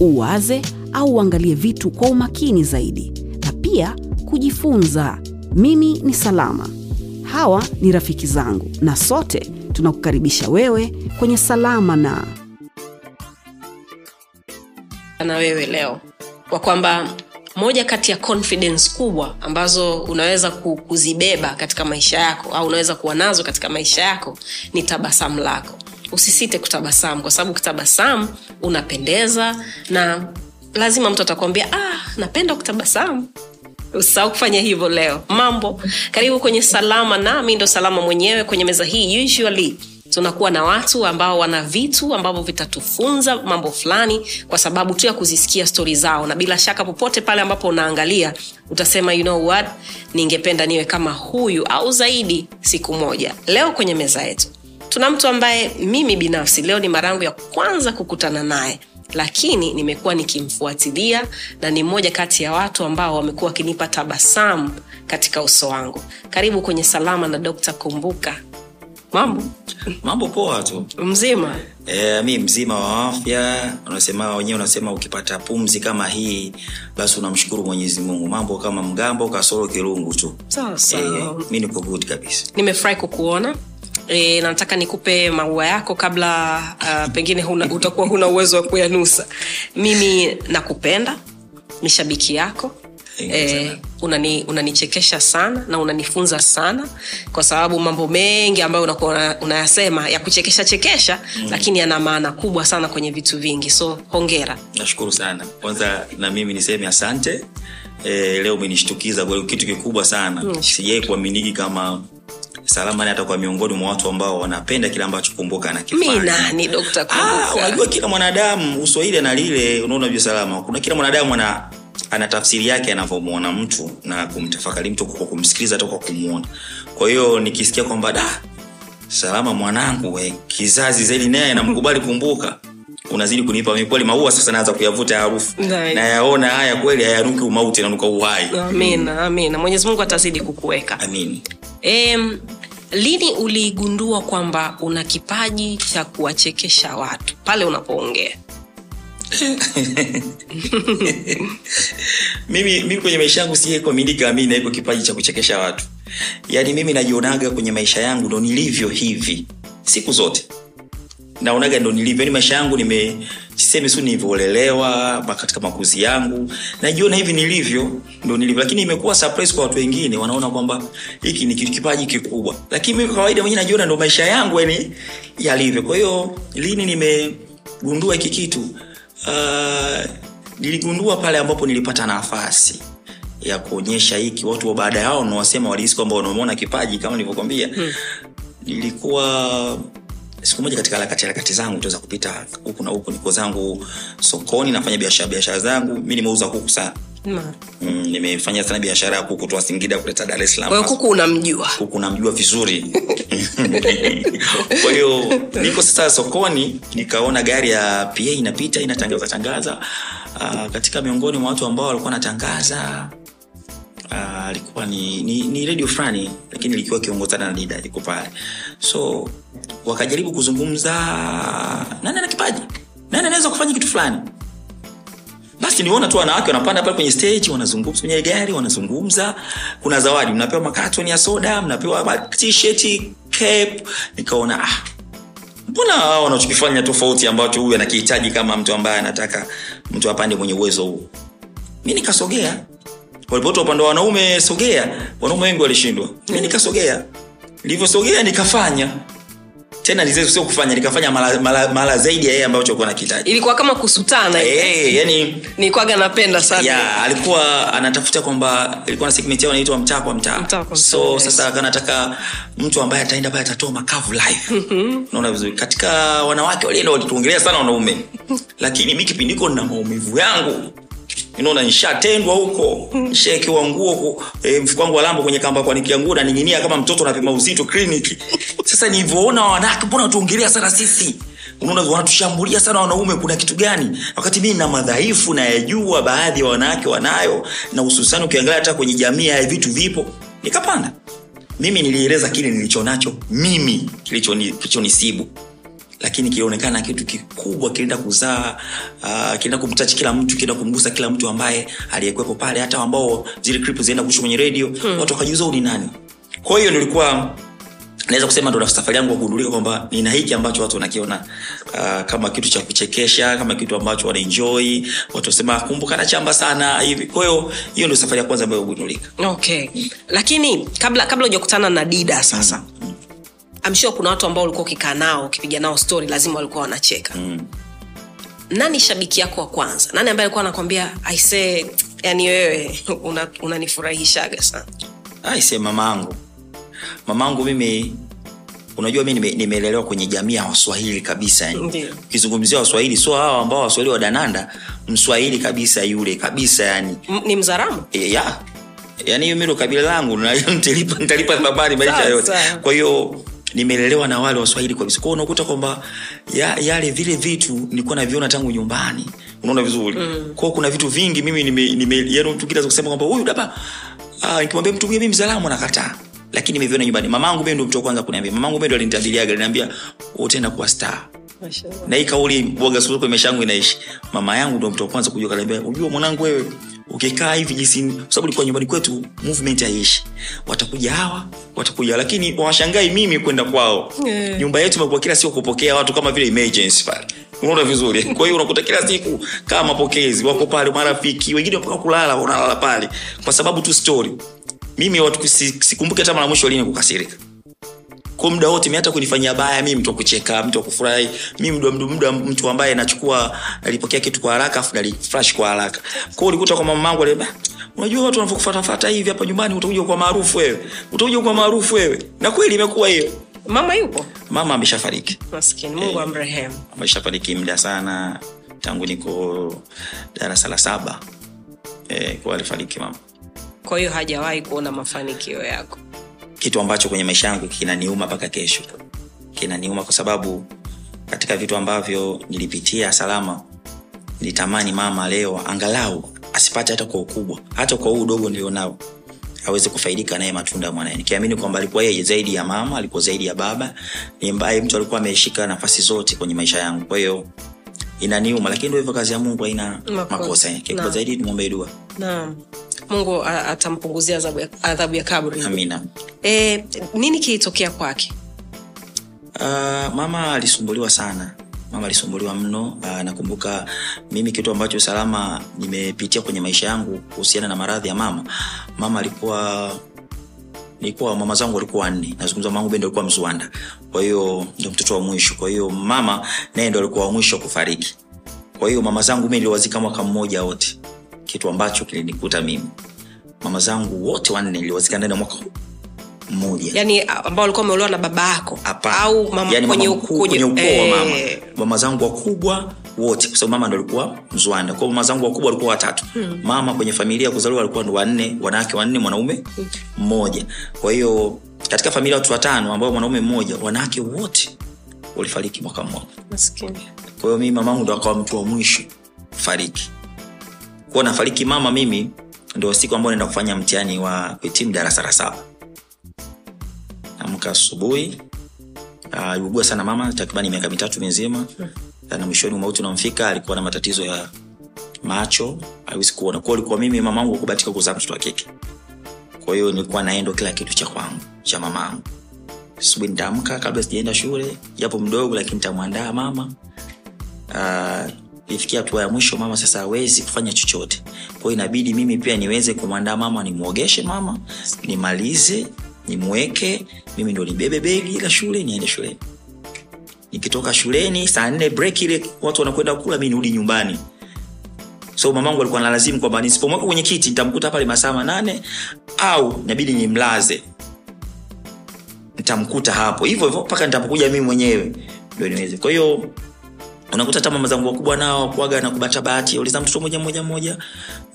uwaze au uangalie vitu kwa umakini zaidi na pia kujifunza. Mimi ni Salama, hawa ni rafiki zangu, na sote tunakukaribisha wewe kwenye Salama na. Na wewe leo kwa kwamba moja kati ya confidence kubwa ambazo unaweza kuzibeba katika maisha yako au unaweza kuwa nazo katika maisha yako ni tabasamu lako usisite kutabasamu kwa sababu ukitabasamu unapendeza na lazima mtu atakwambia ah, napenda kutabasamu. Usisahau kufanya hivyo leo. Mambo karibu kwenye salama nami ndo salama mwenyewe kwenye meza hii. Usually tunakuwa na watu ambao wana vitu ambavyo vitatufunza mambo fulani kwa sababu tu ya kuzisikia stori zao. Na bila shaka popote pale ambapo unaangalia utasema you know what? Ningependa niwe kama huyu au zaidi siku moja. Leo kwenye meza yetu tuna mtu ambaye mimi binafsi leo ni mara yangu ya kwanza kukutana naye lakini nimekuwa nikimfuatilia na ni mmoja kati ya watu ambao wamekuwa wakinipa tabasamu katika uso wangu. Karibu kwenye salama na dr kumbuka. Mambo? Mambo poa tu. Mzima? E, mi mzima wa afya. Unasema wenyewe unasema ukipata pumzi kama hii basi unamshukuru mwenyezi mungu. Mambo kama mgambo kasoro kirungu tu. Sawa sawa. E, mi niko good kabisa. Nimefurahi kukuona e, nataka nikupe maua yako kabla uh, pengine huna, utakuwa huna uwezo wa kuyanusa. Mimi nakupenda ni shabiki yako e, sana. unani, unanichekesha sana na unanifunza sana kwa sababu mambo mengi ambayo unakuwa unayasema ya kuchekesha chekesha mm. lakini yana maana kubwa sana kwenye vitu vingi. So hongera. Nashukuru sana. Kwanza na mimi niseme asante. E, leo umenishtukiza kitu kikubwa sana. Mm. sijai kuaminiki kama salama ni atakuwa miongoni mwa watu ambao wanapenda kile ambacho kumbuka anakifanya nani Ah, unajua kila mwanadamu uswahili ana lile unaona vyo salama. Kuna kila mwanadamu ana ana tafsiri yake anavyomwona mtu na kumtafakari mtu kwa kumsikiliza hata kwa kumwona kwa hiyo nikisikia kwamba da salama mwanangu we, kizazi zaidi naye namkubali kumbuka. Unazidi kunipa mimi kweli maua sasa naanza kuyavuta harufu. Nayaona haya kweli hayanuki umauti nanuka uhai. Amina amina. Mwenyezi mungu atazidi kukuweka. Amin Em, lini uligundua kwamba una kipaji cha kuwachekesha watu? Pale unapoongea. Mimi mimi kwenye maisha yangu siye mi naiko kipaji cha kuchekesha watu. Yaani mimi najionaga kwenye maisha yangu ndo nilivyo hivi siku zote naonaga ndo nilivyo ni maisha yangu nime sisemi su nilivyolelewa katika makuzi yangu. Najiona hivi nilivyo ndo nilivyo. Lakini imekuwa surprise kwa watu wengine wanaona kwamba hiki ni kipaji kikubwa. Lakini mimi kawaida mwenyewe najiona ndo maisha yangu yani yalivyo. Kwa hiyo lini nimegundua hiki kitu? Uh, niligundua pale ambapo nilipata nafasi ya kuonyesha hiki. Watu wa baada yao nawasema walihisi kwamba wanameona kipaji kama nilivyokwambia hmm. nilikuwa siku moja katika harakati harakati zangu tuweza kupita huku na huku niko zangu sokoni nafanya biashara biashara zangu. Mi nimeuza kuku sana. Ma. mm, nimefanya sana biashara ya kuku toa singida kuleta dar es kwa kuku unamjua? Kuku namjua vizuri. Kwa hiyo niko sasa sokoni nikaona gari ya pa inapita inatangaza tangaza. Uh, katika miongoni mwa watu ambao walikuwa natangaza ah, alikuwa ni, ni, ni redio fulani lakini likiwa kiongozana na dida liko pale. So wakajaribu kuzungumza nani ana kipaji? Nani anaweza kufanya kitu fulani? Basi niona tu wanawake wanapanda pale kwenye stage wanazungumza kwenye gari wanazungumza. Kuna zawadi mnapewa makatoni ya soda mnapewa t-shirt cape nikaona ah mbona wanachokifanya tofauti ambacho huyu anakihitaji kama mtu ambaye anataka mtu apande mwenye uwezo huu? Mi nikasogea walipotoa upande wa wanaume sogea. Wanaume wengi walishindwa. Mi nikasogea. Nilivyosogea nikafanya. Tena nize- sio kufanya nikafanya mara, mara, mara zaidi ya yeye ambacho alikuwa nakihitaji ilikuwa kama kusutana hey, yani nilikuwaga napenda sana. Ya alikuwa anatafuta kwamba ilikuwa na segment yao inaitwa mtaa kwa mtaa. Mta so yes. sasa kanataka mtu ambaye ataenda pale atatoa makavu live. Naona vizuri. Katika wanawake walienda walituongelea sana wanaume. Lakini mi kipindi hiko na maumivu yangu unaona nishatendwa huko. Nishaekewa nguo e, mfuko wangu wa lambo kwenye kamba kuanikia nguo naning'inia kama mtoto anapima uzito kliniki sasa nilivyoona wanawake mbona watuongelea sana sisi? Unaona wanatushambulia sana wanaume kuna kitu gani? Wakati mii na madhaifu nayajua baadhi ya wanawake wanayo na hususani ukiangalia hata kwenye jamii haya vitu vipo. Nikapanda. Mimi nilieleza kile nilichonacho. Mimi kilichonisibu kilichonisibu lakini kilionekana kitu kikubwa kilienda kuzaa uh, kilienda kumtachi kila mtu kilienda kumgusa kila mtu ambaye aliyekuwepo pale. Hata ambao zile clip zilienda kushwa kwenye redio hmm. watu wakajiuza ni nani. Kwa hiyo nilikuwa naweza kusema ndo safari yangu kugundulika kwamba nina hiki ambacho watu wanakiona. Uh, kama kitu cha kuchekesha kama kitu ambacho wanaenjoy watu wasema kumbuka na chamba sana hivi. Kwa hiyo hiyo ndio safari ya kwanza ambayo kugundulika. Okay. Lakini kabla kabla hujakutana na dida sasa I'm sure kuna watu ambao ulikuwa ukikaa nao ukipiga nao story lazima walikuwa wanacheka. Mm. nani shabiki yako wa kwanza? Nani ambaye alikuwa anakwambia aisee yani wewe unanifurahishaga una sana aise mamangu. Mamangu mimi unajua mi nime- kwenye jamii ya waswahili kabisa yani. Ukizungumzia waswahili sio hawa ambao waswahili wa dananda mswahili kabisa yule kabisa yani. M- ni mzaramu e, ya. Yaani hiyo milo kabila langu nitalipa nitalipa maisha yote. kwa hiyo nimelelewa na wale waswahili kabisa kwao unakuta kwamba ya, yale vile vitu nilikuwa naviona tangu nyumbani. Unaona vizuri? Mm. kwao kuna vitu vingi mimi nime, nime yani mtu kila kusema kwamba huyu daba ah, nikimwambia mtu mimi mzalamu anakataa. Lakini nimeviona nyumbani. Mamangu mimi ndo mtu wa kwanza kuniambia. Mamangu mimi ndo alinitabiliaga aliniambia utaenda kuwa star. Na hii kauli zote maisha yangu inaishi. Mama yangu ndo mtu wa kwanza kujua kaniambia unajua mwanangu wewe ukikaa hivi jinsi kwa sababu ilikuwa nyumbani kwetu movement haiishi. Watakuja hawa watakuja lakini washangai mimi kwenda kwao. Yeah. nyumba yetu imekuwa kila siku kupokea watu kama vile emergency pale. Unaona vizuri. Kwa hiyo unakuta kila siku kama mapokezi wako pale marafiki wengine mpaka kulala unalala pale. Kwa sababu tu story. Mimi watu si- hata mara mwisho lini kukasirika kwa muda wote hata kunifanyia baya mimi mtu kucheka mtu kufurahi. Mi muda muda muda mtu ambaye nachukua alipokea kitu kwa haraka afu nalifresh kwa haraka. Kwa hiyo ulikuta kwa mama yangu unajua watu wanavyokufuatafuata hivi hapa nyumbani utakuja kwa maarufu wewe. Utakuja kwa maarufu wewe. Na kweli imekuwa hiyo. Mama yupo? Mama ameshafariki. Maskini mungu amrehemu. ameshafariki muda sana. Tangu niko darasa la saba. E, kwa alifariki mama. Kwa hiyo hajawahi kuona mafanikio yako kitu ambacho kwenye maisha yangu kinaniuma mpaka kesho. Kinaniuma kwa sababu katika vitu ambavyo nilipitia salama nilitamani mama leo angalau asipate hata kwa ukubwa. Hata kwa huu udogo nilionao aweze kufaidika naye matunda ya mwanae. Nikiamini kwamba alikuwa yeye zaidi ya mama alikuwa zaidi ya baba ni mbaye mtu alikuwa ameshika nafasi zote kwenye maisha yangu. Kwa hiyo inaniuma lakini ndo hivyo kazi ya mungu haina Makosa. makosa kikubwa zaidi tumwombee dua. Naam mungu atampunguzia adhabu ya- adhabu ya kabri amina. E, nini kilitokea kwake? Uh, mama alisumbuliwa sana. Mama alisumbuliwa mno. Uh, nakumbuka mimi kitu ambacho salama nimepitia kwenye maisha yangu kuhusiana na maradhi ya mama. Mama alikuwa nilikuwa mama zangu walikuwa wanne. Nazungumza mamangu bendo alikuwa mzuanda, kwa hiyo ndo mtoto wa mwisho. Kwa hiyo mama naye ndo alikuwa wa mwisho kufariki. Kwa hiyo mama zangu mi niliwazika mwaka mmoja wote kitu ambacho kilinikuta mimi. Mama zangu wote wanne niliwazika ndani ya mwaka mmoja. Yani ambao walikuwa wameolewa na baba yako? Au mama, yani kwenye, ukoo wa mama. Eh, mama zangu wakubwa wote kwa sababu mama ndo alikuwa mzwanda. Kwao mama zangu wakubwa walikuwa watatu. Hmm. mama kwenye familia ya kuzaliwa walikuwa ndo wanne wanawake wanne mwanaume mmoja. Kwa hiyo katika familia ya watu watano ambao mwanaume mmoja wanawake wote walifariki mwaka mmoja. Kwa hiyo mii mamangu ndo akawa mtu wa mwisho kufariki kwao nafariki mama mimi ndo siku ambao naenda kufanya mtihani wa kuhitimu darasa la saba. Amka asubuhi aliugua sana mama takribani miaka mitatu mizima. Na mwishoni mauti unamfika alikuwa na matatizo ya macho hawezi kuona. Kwao likuwa mimi mamangu kubatika kuzaa mtoto wa kike. Kwa hiyo nilikuwa naendo kila kitu cha kwangu cha mamangu asubuhi nitaamka kabla sijaenda shule japo mdogo lakini nitamwandaa mama. Uh, ifikia hatua ya mwisho mama sasa hawezi kufanya chochote. Kwao inabidi mimi pia niweze kumwandaa mama nimwogeshe mama nimalize nimweke mimi ndo nibebe begi la shule niende shuleni. Nikitoka shuleni saa nne break ile watu wanakwenda kula mi nirudi nyumbani. So mamangu alikuwa nalazimu kwamba nisipomweka kwenye kiti nitamkuta pale masaa manane au inabidi nimlaze. Nitamkuta hapo. Hivyo hivyo mpaka nitapokuja mimi mwenyewe ndo niweze. Kwa unakuta hata mama zangu wakubwa nao kuaga na kubata bahati. Uliza mtoto moja moja moja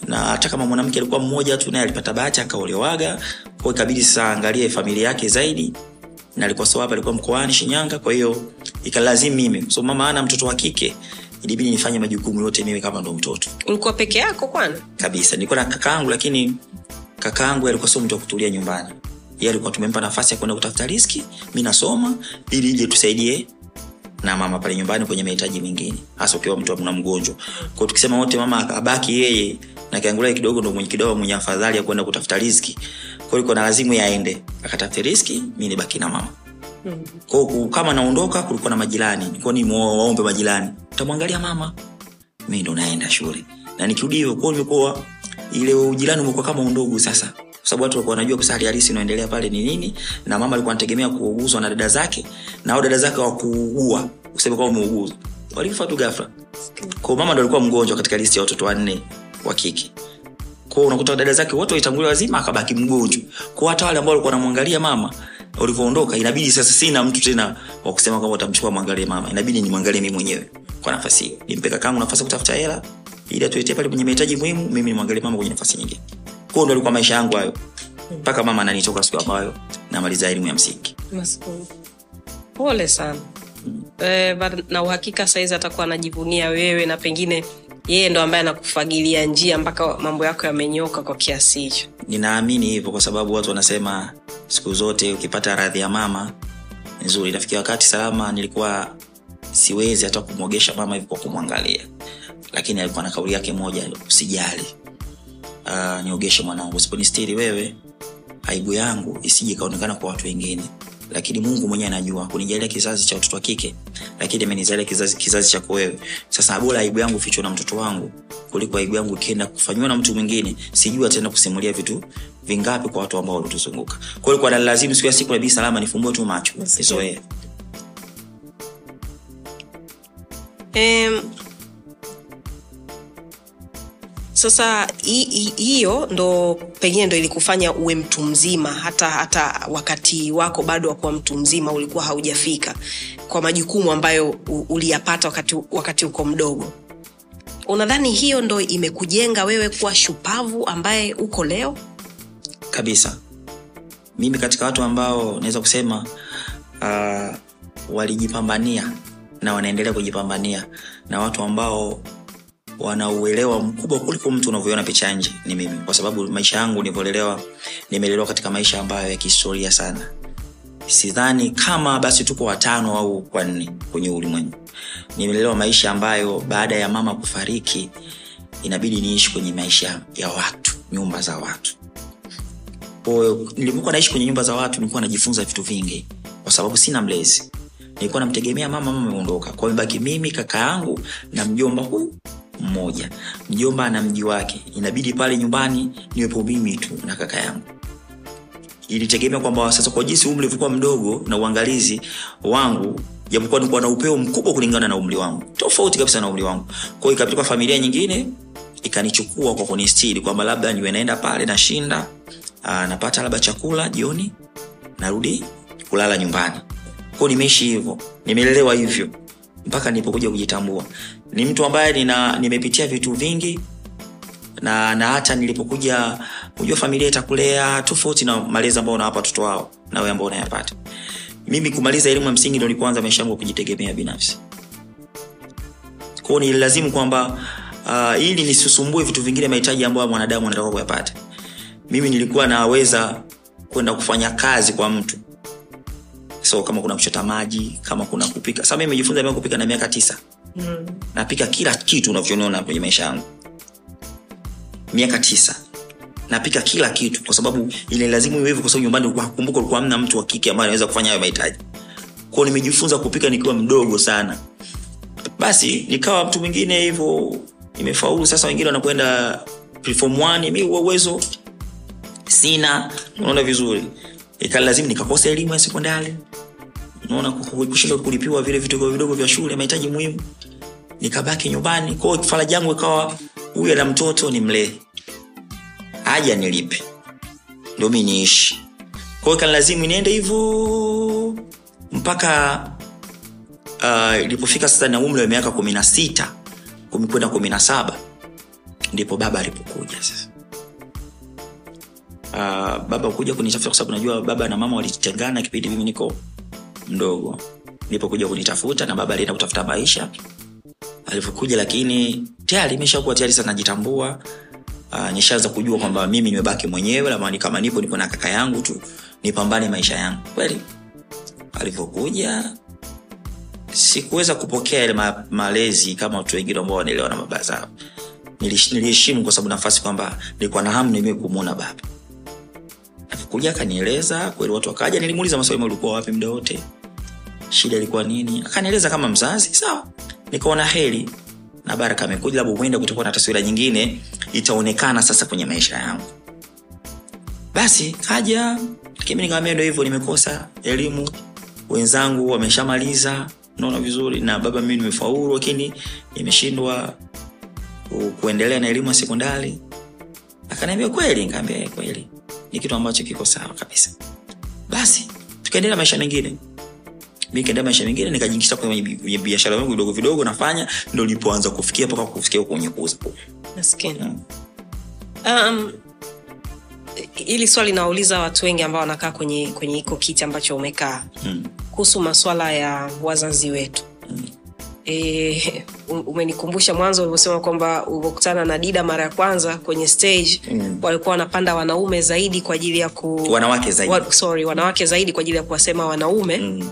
na hata kama mwanamke alikuwa mmoja tu naye alipata bahati akaolewaga. Kwa ikabidi sasa angalie familia yake zaidi. Na alikuwa sawapa alikuwa mkoani shinyanga kwa hiyo ikalazimu mimi. So mama ana mtoto wa kike ilibidi nifanye majukumu yote mimi kama ndo mtoto. Ulikuwa peke yako kwana kabisa. Nilikuwa na kakaangu lakini kakaangu alikuwa sio mtu wa kutulia nyumbani. Yeye alikuwa tumempa nafasi ya kwenda kutafuta riski mi nasoma ili ije tusaidie na mama pale nyumbani kwenye mahitaji mengine hasa ukiwa mtu amna mgonjwa. Kwao tukisema wote mama abaki yeye na kiangulia kidogo ndo mwenye kidogo mwenye afadhali ya kwenda kutafuta riski. Kwao ilikuwa na lazimu yaende akatafute riski mi nibaki na mama. Kwao kama naondoka kulikuwa na majirani. Nikuwa ni waombe majirani utamwangalia mama. Mi ndo naenda shule. Na nikirudi hivyo kwao nimekuwa ile ujirani umekuwa kama undugu sasa kwa sababu watu walikuwa wanajua hali halisi inaendelea pale ni nini na mama alikuwa anategemea kuuguzwa na dada zake na dada zake wakuugua useme kama umeuguzwa walikufa tu ghafla. Kwa mama ndo alikuwa mgonjwa katika listi ya watoto wanne wa kike. Kwao unakuta dada zake wote waitangulia wazima akabaki mgonjwa. Kwao hata wale ambao walikuwa wanamwangalia mama ulivyoondoka inabidi sasa sina mtu tena wa kusema kwamba utamchukua mwangalie mama. Inabidi nimwangalie mi mwenyewe kwa nafasi hiyo nimpe kakangu nafasi ya kutafuta hela ili atuletee pale kwenye mahitaji muhimu mimi nimwangalie mama kwenye nafasi nyingine kwao ndo alikuwa maisha yangu hayo. Mpaka mama ananitoka siku ambayo namaliza elimu ya msingi. Pole sana. E, na uhakika saizi atakuwa anajivunia wewe na pengine yeye ndo ambaye anakufagilia njia mpaka mambo yako yamenyoka kwa kiasi hicho. Ninaamini hivyo kwa sababu watu wanasema siku zote ukipata radhi ya mama nzuri. Nafikia wakati salama nilikuwa siwezi hata kumwogesha mama hivi kwa kumwangalia. Lakini alikuwa na kauli yake moja usijali uh, niogeshe mwanangu usiponistiri wewe aibu yangu isije ikaonekana kwa watu wengine. Lakini mungu mwenyewe anajua kunijalia kizazi cha watoto wa kike lakini amenijalia kizazi, kizazi chako wewe sasa bora aibu yangu fichwa na mtoto wangu kuliko aibu yangu ikienda kufanyiwa na mtu mwingine. Sijua tena kusimulia vitu vingapi kwa watu ambao walituzunguka kwa kwa lazima siku ya siku nabii salama nifumbue tu macho nizoee sasa hi- hi- hiyo ndo pengine ndo ilikufanya uwe mtu mzima hata hata wakati wako bado wa kuwa mtu mzima ulikuwa haujafika kwa majukumu ambayo uliyapata wakati, wakati uko mdogo. Unadhani hiyo ndo imekujenga wewe kuwa shupavu ambaye uko leo? Kabisa. Mimi katika watu ambao naweza kusema uh, walijipambania na wanaendelea kujipambania na watu ambao wana uelewa mkubwa kuliko mtu unavyoona picha nje ni mimi. Kwa sababu maisha yangu nilivyolelewa nimelelewa katika maisha ambayo ya kihistoria sana. Sidhani kama basi tuko watano au wanne kwenye ulimwengu. Nimelelewa maisha ambayo baada ya mama kufariki inabidi niishi kwenye maisha ya watu nyumba za watu. Nilipokuwa naishi kwenye nyumba za watu nilikuwa najifunza vitu vingi. Kwa sababu sina mlezi. Nilikuwa namtegemea mama mama ameondoka. Kwa hiyo mimi kaka yangu na mjomba huyu mmoja. Mjomba na mji wake. Inabidi pale nyumbani niwepo mimi tu na kaka yangu. Ilitegemea kwamba sasa kwa jinsi umri ulivyokuwa mdogo na uangalizi wangu japokuwa nilikuwa na upeo mkubwa kulingana na umri wangu tofauti kabisa na umri wangu. Kwa hiyo ikapitoka familia nyingine ikanichukua kwa kunistiri kwamba labda niwe naenda pale nashinda aa, napata labda chakula jioni narudi kulala nyumbani. Kwao nimeishi hivyo. Nimelelewa hivyo. Mpaka nilipokuja kujitambua ni mtu ambaye nina nimepitia vitu vingi na na hata nilipokuja kujua familia itakulea tofauti na malezi ambao unawapa watoto wao na wewe ambao unayapata. Mimi kumaliza elimu ya msingi ndo nilipoanza maisha yangu kujitegemea binafsi. Kwao nililazimu kwamba uh, ili nisisumbue vitu vingine mahitaji ambayo mwanadamu anataka kuyapata. Mimi nilikuwa naweza kwenda kufanya kazi kwa mtu. So kama kuna kuchota maji kama kuna kupika. Sa mi nimejifunza kupika na miaka tisa mm. napika kila kitu unavyoniona kwenye maisha yangu. Miaka tisa. Napika kila kitu kwa sababu ile lazima iwe hivyo kwa sababu nyumbani kumbuka ulikuwa hamna mtu wa kike ambaye anaweza kufanya hayo mahitaji. Kwao nimejifunza kupika nikiwa mdogo sana. Basi nikawa mtu mwingine hivyo nimefaulu. Sasa wengine wanakwenda preform 1 mi uwezo sina unaona vizuri. Ikalazimu nikakosa elimu ya sekondari. Unaona ku- kushindwa kulipiwa vile vitu vidogo vya shule mahitaji muhimu nikabaki nyumbani kwao faraja yangu ikawa huyu ana mtoto ni mlee. Aja nilipe. Ndo mi niishi. Kwao ikanilazimu niende hivyo mpaka uh, sasa na umri wa miaka kumi na sita kwenda kumi na saba ndipo baba alipokuja sasa. Uh, baba kuja kunitafuta kwa sababu najua baba na mama walitengana kipindi mimi niko mdogo. Nilipokuja kunitafuta na baba alienda kutafuta maisha alivyokuja lakini tayari imeshakuwa tayari sana najitambua. Uh, nishaanza kujua kwamba mimi nimebaki mwenyewe lamani kama nipo nipo na kaka yangu tu nipambane maisha yangu. Kweli alivyokuja sikuweza kupokea ile ma, malezi kama watu wengine ambao wanaelewa na baba zao. Niliheshimu kwa sababu nafasi kwamba nilikuwa na hamu nime kumwona baba. Alivyokuja akanieleza kweli watu wakaja nilimuuliza maswali ulikuwa wapi muda wote? Shida ilikuwa nini? Akanieleza kama mzazi sawa nikaona heri na baraka amekuja labda huenda kutakuwa na taswira nyingine itaonekana sasa kwenye maisha yangu. Basi kaja. Lakini nikamwambia ndo hivyo nimekosa elimu wenzangu wameshamaliza naona vizuri na baba mimi nimefaulu lakini nimeshindwa ku- kuendelea na elimu ya sekondari. Akaniambia kweli? Nikaambia "Eh, kweli. Ni kitu ambacho kiko sawa kabisa. Basi tukaendelea maisha mengine mi maisha mengine nikajingisha kwenye biashara vyangu vidogo vidogo nafanya ndo nilipoanza kufikia mpaka kufikia huko kwenye kuuza Maskini. Mm. um, swali nawauliza watu wengi ambao wanakaa kwenye kwenye hiko kiti ambacho umekaa Mm. kuhusu maswala ya wazazi wetu e, umenikumbusha mwanzo ulivyosema kwamba ulivyokutana na dida mara ya kwanza kwenye stage Mm. walikuwa wanapanda wanaume zaidi kwa ajili ya ku wanawake zaidi wa, sorry wanawake zaidi kwa ajili ya kuwasema wanaume mm.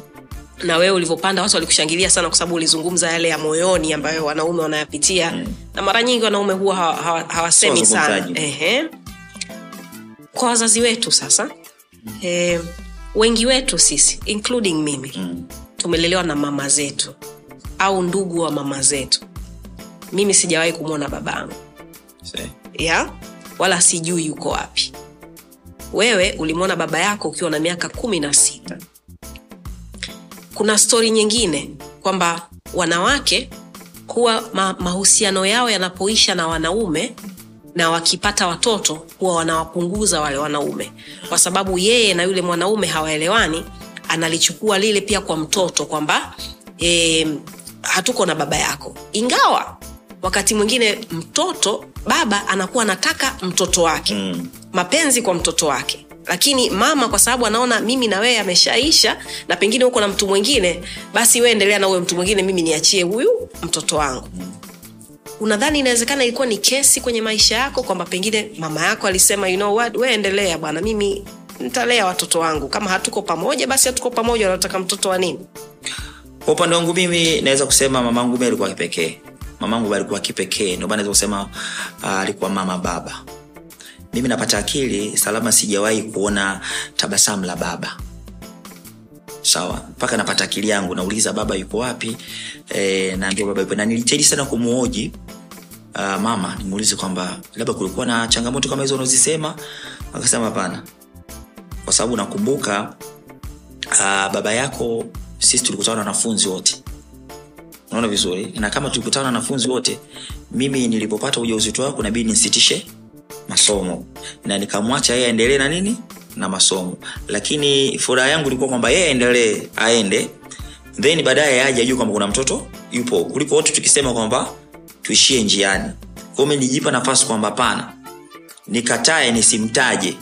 Na wewe ulivyopanda watu walikushangilia sana kwa sababu ulizungumza yale ya moyoni ambayo wanaume wanayapitia. Mm. na mara nyingi wanaume huwa hawa- hawa- hawasemi sana. Ehe. kwa wazazi wetu sasa e, wengi wetu sisi including mimi Mm. tumelelewa na mama zetu au ndugu wa mama zetu. Mimi sijawahi kumwona babangu ya? Wala sijui yuko wapi. Wewe ulimwona baba yako ukiwa na miaka kumi na sita kuna stori nyingine kwamba wanawake huwa ma, mahusiano yao yanapoisha na wanaume na wakipata watoto huwa wanawapunguza wale wanaume. Kwa sababu yeye na yule mwanaume hawaelewani analichukua lile pia kwa mtoto kwamba e, hatuko na baba yako. Ingawa wakati mwingine mtoto baba anakuwa anataka mtoto wake. Mm. mapenzi kwa mtoto wake lakini mama kwa sababu anaona mimi na wewe ameshaisha na pengine huko na mtu mwingine basi we endelea na huyo mtu mwingine mimi niachie huyu mtoto wangu. Unadhani inawezekana ilikuwa ni kesi kwenye maisha yako kwamba pengine mama yako alisema you know what? We endelea bwana mimi nitalea watoto wangu. Kama hatuko pamoja basi hatuko pamoja wanataka mtoto wa nini? Kwa upande wangu mimi naweza kusema mamangu mi alikuwa kipekee. Mamangu alikuwa kipekee. Ndio naweza kusema uh, mama baba mimi napata akili salama sijawahi kuona tabasamu la baba. Sawa? Mpaka napata akili yangu nauliza baba yupo wapi? E, naambia sana kumuoji uh, mama nimuulize kwamba labda kulikuwa na changamoto kama hizo unazisema? Akasema hapana. Kwa sababu nakumbuka uh, baba yako sisi tulikutana na wanafunzi wote. Unaona vizuri? Na kama tulikutana na wanafunzi wote mimi nilipopata ujauzito wako nabidi nisitishe masomo. Na nikamwacha yeye aendelee na nini? Na masomo. Lakini furaha yangu ilikuwa kwamba yeye aendelee aende. Then baadaye aje ajue kwamba kuna mtoto yupo. Kuliko wote tukisema kwamba tuishie njiani. Kwao mi nafasi kwamba hapana nikatae nisimtaje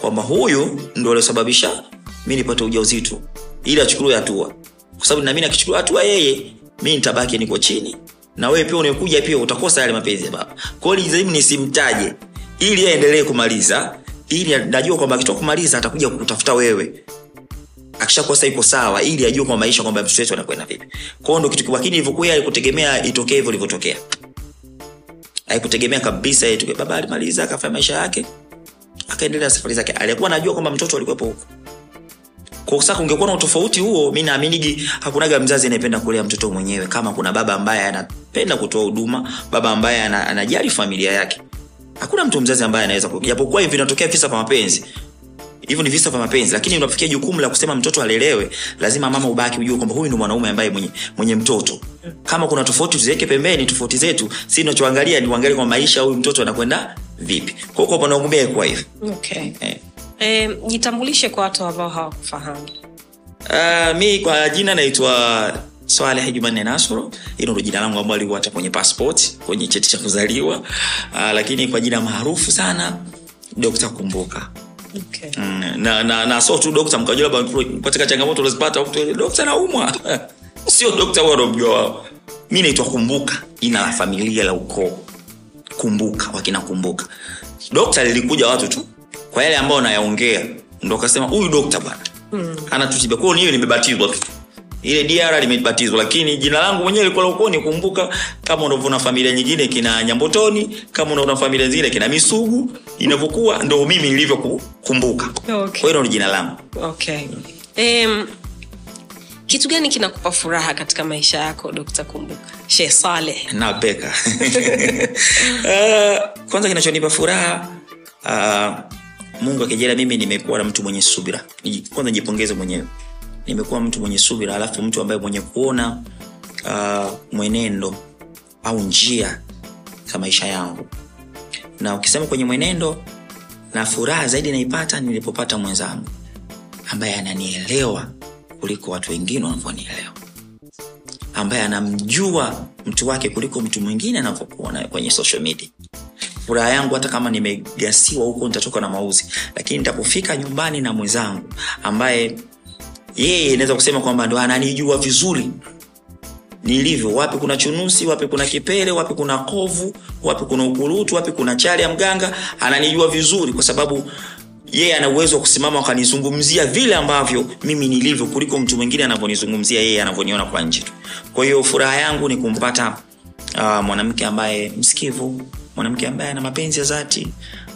kwamba huyu ndo aliosababisha mi nipate ujauzito. Ili achukuliwe hatua. Kwa sababu nami akichukua hatua yeye mi nitabaki niko chini. Na wewe pia unakuja pia utakosa yale mapenzi ya baba. Kwao nisimtaje ili aendelee kumaliza ili najua kwamba akitoka kumaliza atakuja kutafuta wewe. Akishakuwa sasa iko sawa ili ajue kwa maisha kwamba mtoto wetu anakwenda vipi. Kwao ndo kitu lakini ilivyokuwa itokee hivyo ilivyotokea. Haikutegemea kabisa tuke baba alimaliza akafanya maisha yake akaendelea safari zake. Alikuwa anajua kwamba mtoto alikuwepo huko. Kwa sasa na utofauti huo mi naaminigi hakunaga mzazi anayependa kulea mtoto mwenyewe kama kuna baba ambaye anapenda kutoa huduma baba ambaye anajali familia yake hakuna mtu mzazi ambaye anaweza ku- japokuwa hivi vinatokea visa vya mapenzi. Hivyo ni visa vya mapenzi lakini unafikia jukumu la kusema mtoto alelewe lazima mama ubaki ujue kwamba huyu ni mwanaume ambaye mwenye, mwenye mtoto. Kama kuna tofauti tuziweke pembeni tofauti zetu si nachoangalia ni uangalie kwa maisha huyu mtoto anakwenda vipi. Kwa upande wangu kwa hivyo. Okay. eh. eh, jitambulishe kwa watu ambao hawakufahamu. Uh, mi kwa jina naitwa swaleh jumanne nasoro hilo ndo jina langu ambalo liko hata kwenye passport kwenye cheti cha kuzaliwa. Uh, lakini kwa jina maarufu sana dokta kumbuka. Okay. Mm, na, na, na so tu dokta mkajua labda katika changamoto unazipata dokta naumwa sio dokta huwa wanamjua wao. Mi naitwa kumbuka jina la familia la ukoo. Kumbuka wakinakumbuka dokta lilikuja watu tu kwa yale ambayo nayaongea ndo akasema huyu dokta bwana mm. anatutibia. Kwao niyo nimebatizwa tu ile dr limebatizwa lakini jina langu mwenyewe likuwa la ukoo ni kumbuka kama unavyoona familia nyingine kina nyambotoni kama unaona familia zingine kina misugu inavyokuwa ndo mimi nilivyo ku- Okay. kwa ni jina langu. Okay. um, kitu gani kinakupa furaha katika maisha yako dr kumbuka? She saleh napeka uh, kwanza kinachonipa furaha uh, mungu akijera mimi nimekuwa na mtu mwenye subira. Kwanza nijipongeze mwenyewe nimekuwa mtu mwenye subira alafu mtu ambaye mwenye kuona uh, mwenendo au njia za maisha yangu. Na ukisema kwenye mwenendo na furaha zaidi naipata nilipopata mwenzangu ambaye ananielewa kuliko watu wengine wanavyonielewa. Ambaye anamjua mtu wake kuliko mtu mwingine anavyokuona kwenye social media. Furaha yangu hata kama nimegasiwa huko nitatoka na mauzi. Lakini nitapofika nyumbani na mwenzangu ambaye yeye naweza kusema kwamba ndo ananijua vizuri. Nilivyo wapi kuna chunusi wapi kuna kipele wapi kuna kovu wapi kuna ukurutu wapi kuna chale ya mganga ananijua vizuri kwa sababu yeye ana uwezo wa kusimama akanizungumzia vile ambavyo mimi nilivyo kuliko mtu mwingine anavyonizungumzia yeye anavyoniona kwa nje tu. Kwa hiyo furaha yangu ni kumpata uh, mwanamke ambaye msikivu mwanamke ambaye ana mapenzi ya dhati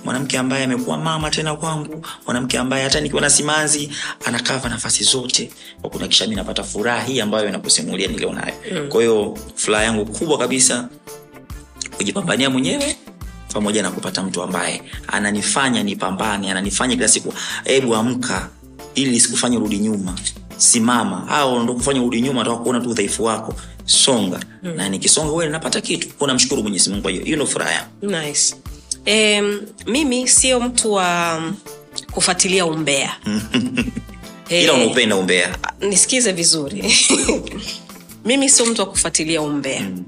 mwanamke ambaye amekuwa mama tena kwangu mwanamke ambaye hata nikiwa na simanzi anakava nafasi zote. Kwa kunakisha napata furaha hii ambayo inakusimulia nilionayo. Mm. kwa hiyo furaha yangu kubwa kabisa kujipambania mwenyewe pamoja na kupata mtu ambaye ananifanya nipambane ananifanya kila siku hebu amka ili sikufanya urudi nyuma simama. Au ndo kufanya urudi nyuma nataka kuona tu udhaifu wako songa. Mm. na nikisonga wewe napata kitu. Kwa namshukuru mwenyezi mungu kwa hiyo. Hiyo ndo furaha yangu. Nice. Um, mimi sio mtu wa kufuatilia umbea. Ila unaupenda umbea. nisikize vizuri. Mimi sio mtu wa kufuatilia umbea. Mm.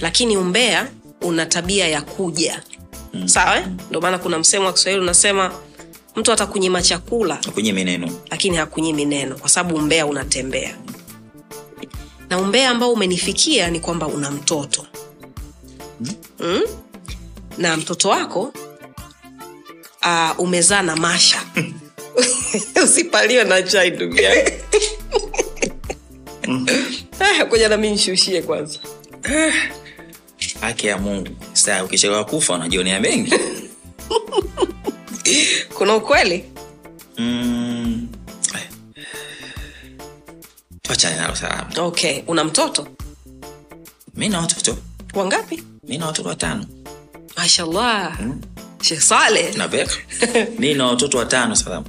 lakini umbea una tabia ya kuja. Mm. sawa? Eh? ndio maana kuna msemo wa kiswahili unasema mtu atakunyima chakula lakini hakunyimi neno kwa sababu umbea unatembea. Na umbea ambao umenifikia ni kwamba una mtoto. Mm? Na mtoto wako uh, umezaa na masha. Usipaliwe na chai ndugu yangu. Ah, kuja nami nshushie kwanza. Haki ya mungu. Saa ukichelewa kufa unajionea mengi. Kuna ukweli? Mm. tuachane nalo salama. Okay una mtoto? Mi na watoto. Wangapi? Mi na watoto watano mashallah. Mm. shekh saleh. Napeka na watoto watano salama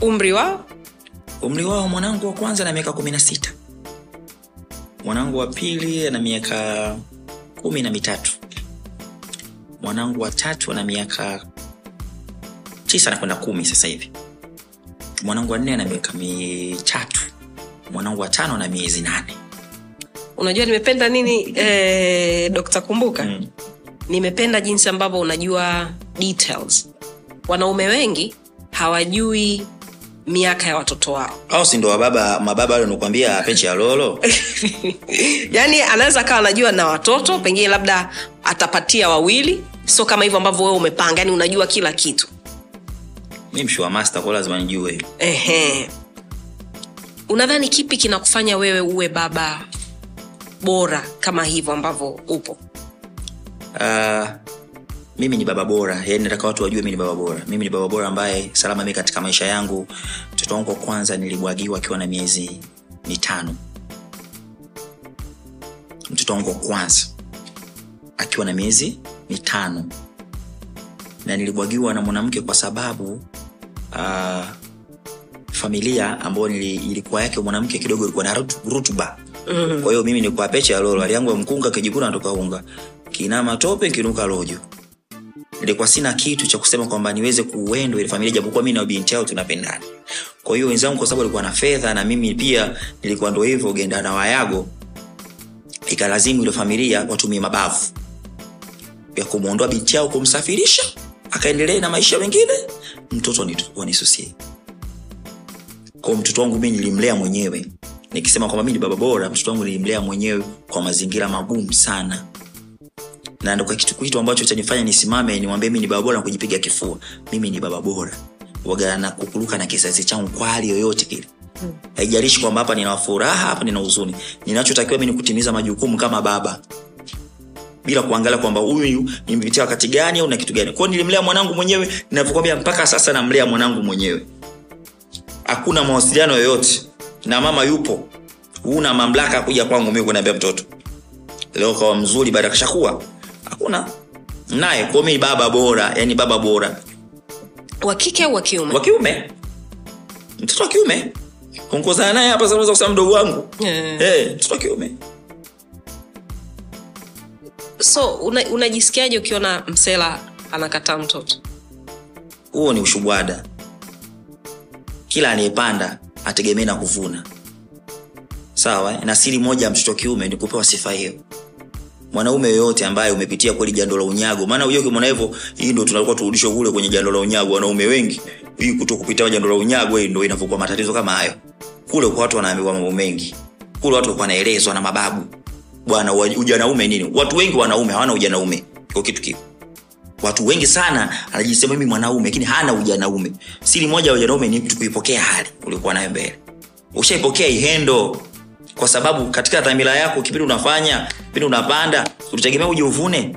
umri wao? Umri wao mwanangu wa kwanza na miaka kumi na sita mwanangu wa pili ana miaka kumi na mitatu mwanangu wa tatu ana miaka tisa nakwenda kumi sasa hivi. Mwanangu wa nne ana miaka mitatu. Mwanangu wa tano ana miezi nane. Unajua nimependa nini eh, dokta kumbuka? Mm. Nimependa jinsi ambavyo unajua details. Wanaume wengi hawajui miaka ya watoto wao. Au si ndo wababa mababa wale nakuambia pechi ya lolo? Yaani anaweza akawa anajua na watoto pengine labda atapatia wawili. Sio kama hivyo ambavyo wewe umepanga yani unajua kila kitu. Mi mshua master kwa lazima nijue. Ehe. unadhani kipi kinakufanya wewe uwe baba bora kama hivyo ambavyo upo uh, mimi ni baba bora. Yani nataka watu wajue mi ni baba bora. Mimi ni baba bora ambaye salama mi katika maisha yangu. Mtoto wangu wa kwanza nilibwagiwa akiwa na miezi mitano. Mtoto wangu wa kwanza akiwa na miezi mitano. Na nilibwagiwa na mwanamke kwa sababu uh, familia ambayo ilikuwa yake mwanamke kidogo ilikuwa na rutuba. Mm. kwa hiyo mimi nikuwa pecha ya lolo. Hali yangu ya mkunga kijikuna natoka unga kinama tope kinuka rojo. Nilikuwa sina kitu cha kusema kwamba niweze kuuendo ile familia japokuwa mi na binti yao tunapendana. Kwa hiyo wenzangu kwa sababu alikuwa na fedha na mimi pia nilikuwa ndo hivyo genda na wayago. Ikalazimu ile familia watumie mabavu ya kumwondoa binti yao kumsafirisha akaendelee na maisha mengine. Mtoto wanisusie kwa mtoto wangu mi nilimlea mwenyewe. Nikisema kwamba mi ni baba bora mtoto wangu nilimlea mwenyewe kwa mazingira magumu sana na kwa kitu kitu ambacho chanifanya nisimame nimwambie mi ni baba bora na kujipiga kifua. Mimi ni baba bora. Waga na kukuruka na kizazi changu kwa hali yoyote kile haijalishi kwamba hapa nina furaha hapa nina huzuni. Ninachotakiwa mi ni kutimiza majukumu kama baba. Bila kuangalia kwamba huyu nimepitia wakati gani au na kitu gani. Kwao nilimlea mwanangu mwenyewe ninavyokwambia mpaka sasa namlea mwanangu mwenyewe. Hakuna mawasiliano yoyote. Na mama yupo. Huna mamlaka kuja kwangu mi kuniambia mtoto. Leo kawa mzuri baada kashakuwa hakuna. Naye kwao mi baba bora yani baba bora. Wa kike au wa kiume? Wa kiume. Mtoto wa kiume. Kunkosana naye hapa sasa kusema mdogo wangu. Eh. hey, mtoto wa kiume. So una- ukiona msela anakataa mtoto? Huo ni ushubwada kila anayepanda ategemee na kuvuna. Sawa eh? na siri moja ya mtoto wa kiume ni kupewa sifa hiyo mwanaume yoyote ambaye umepitia kweli jando la unyago. Maana ujue ukimwona hivyo hii ndio tunakuwa turudishwa kule kwenye jando la unyago. Wanaume wengi hii kuto kupitia jando la unyago hii ndio inavyokuwa matatizo kama hayo. Kule kwa watu wanaambiwa mambo mengi. Kule watu wanaelezwa na mababu. Bwana ujanaume nini? Watu wengi wanaume hawana ujanaume. Kwa kitu kipo watu wengi sana anajisema mimi mwanaume lakini hana ujanaume. Siri moja ya ujanaume ni mtu kuipokea hali uliokuwa nayo mbele. Ushaipokea ihendo kwa sababu katika dhamira yako kipindi unafanya kipindi unapanda ulitegemea uje uvune.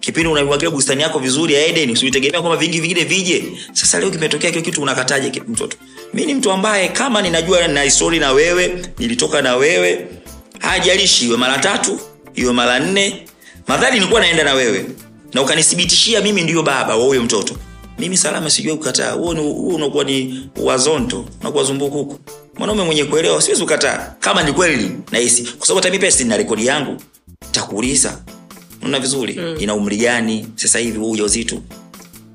Kipindi unaimwagilia bustani yako vizuri ya eden usitegemea kwamba vingi vingine vije. Sasa leo kimetokea kile kitu unakataje mtoto? Mimi ni mtu ambaye kama ninajua na histori na wewe nilitoka na wewe hajalishi iwe mara tatu iwe mara nne. Madhali nilikuwa naenda na wewe na ukanithibitishia mimi ndiyo baba wa huyo mtoto mimi salama sijui kukataa. Huo huo unakuwa ni wazonto unakuwa zumbukuku. Mwanaume mwenye kuelewa siwezi kukataa. Kama ni kweli nahisi. Kwa sababu hata pia sina rekodi yangu. Takuuliza unaona vizuri? Mm. ina umri gani? Sasa hivi huu ujauzito.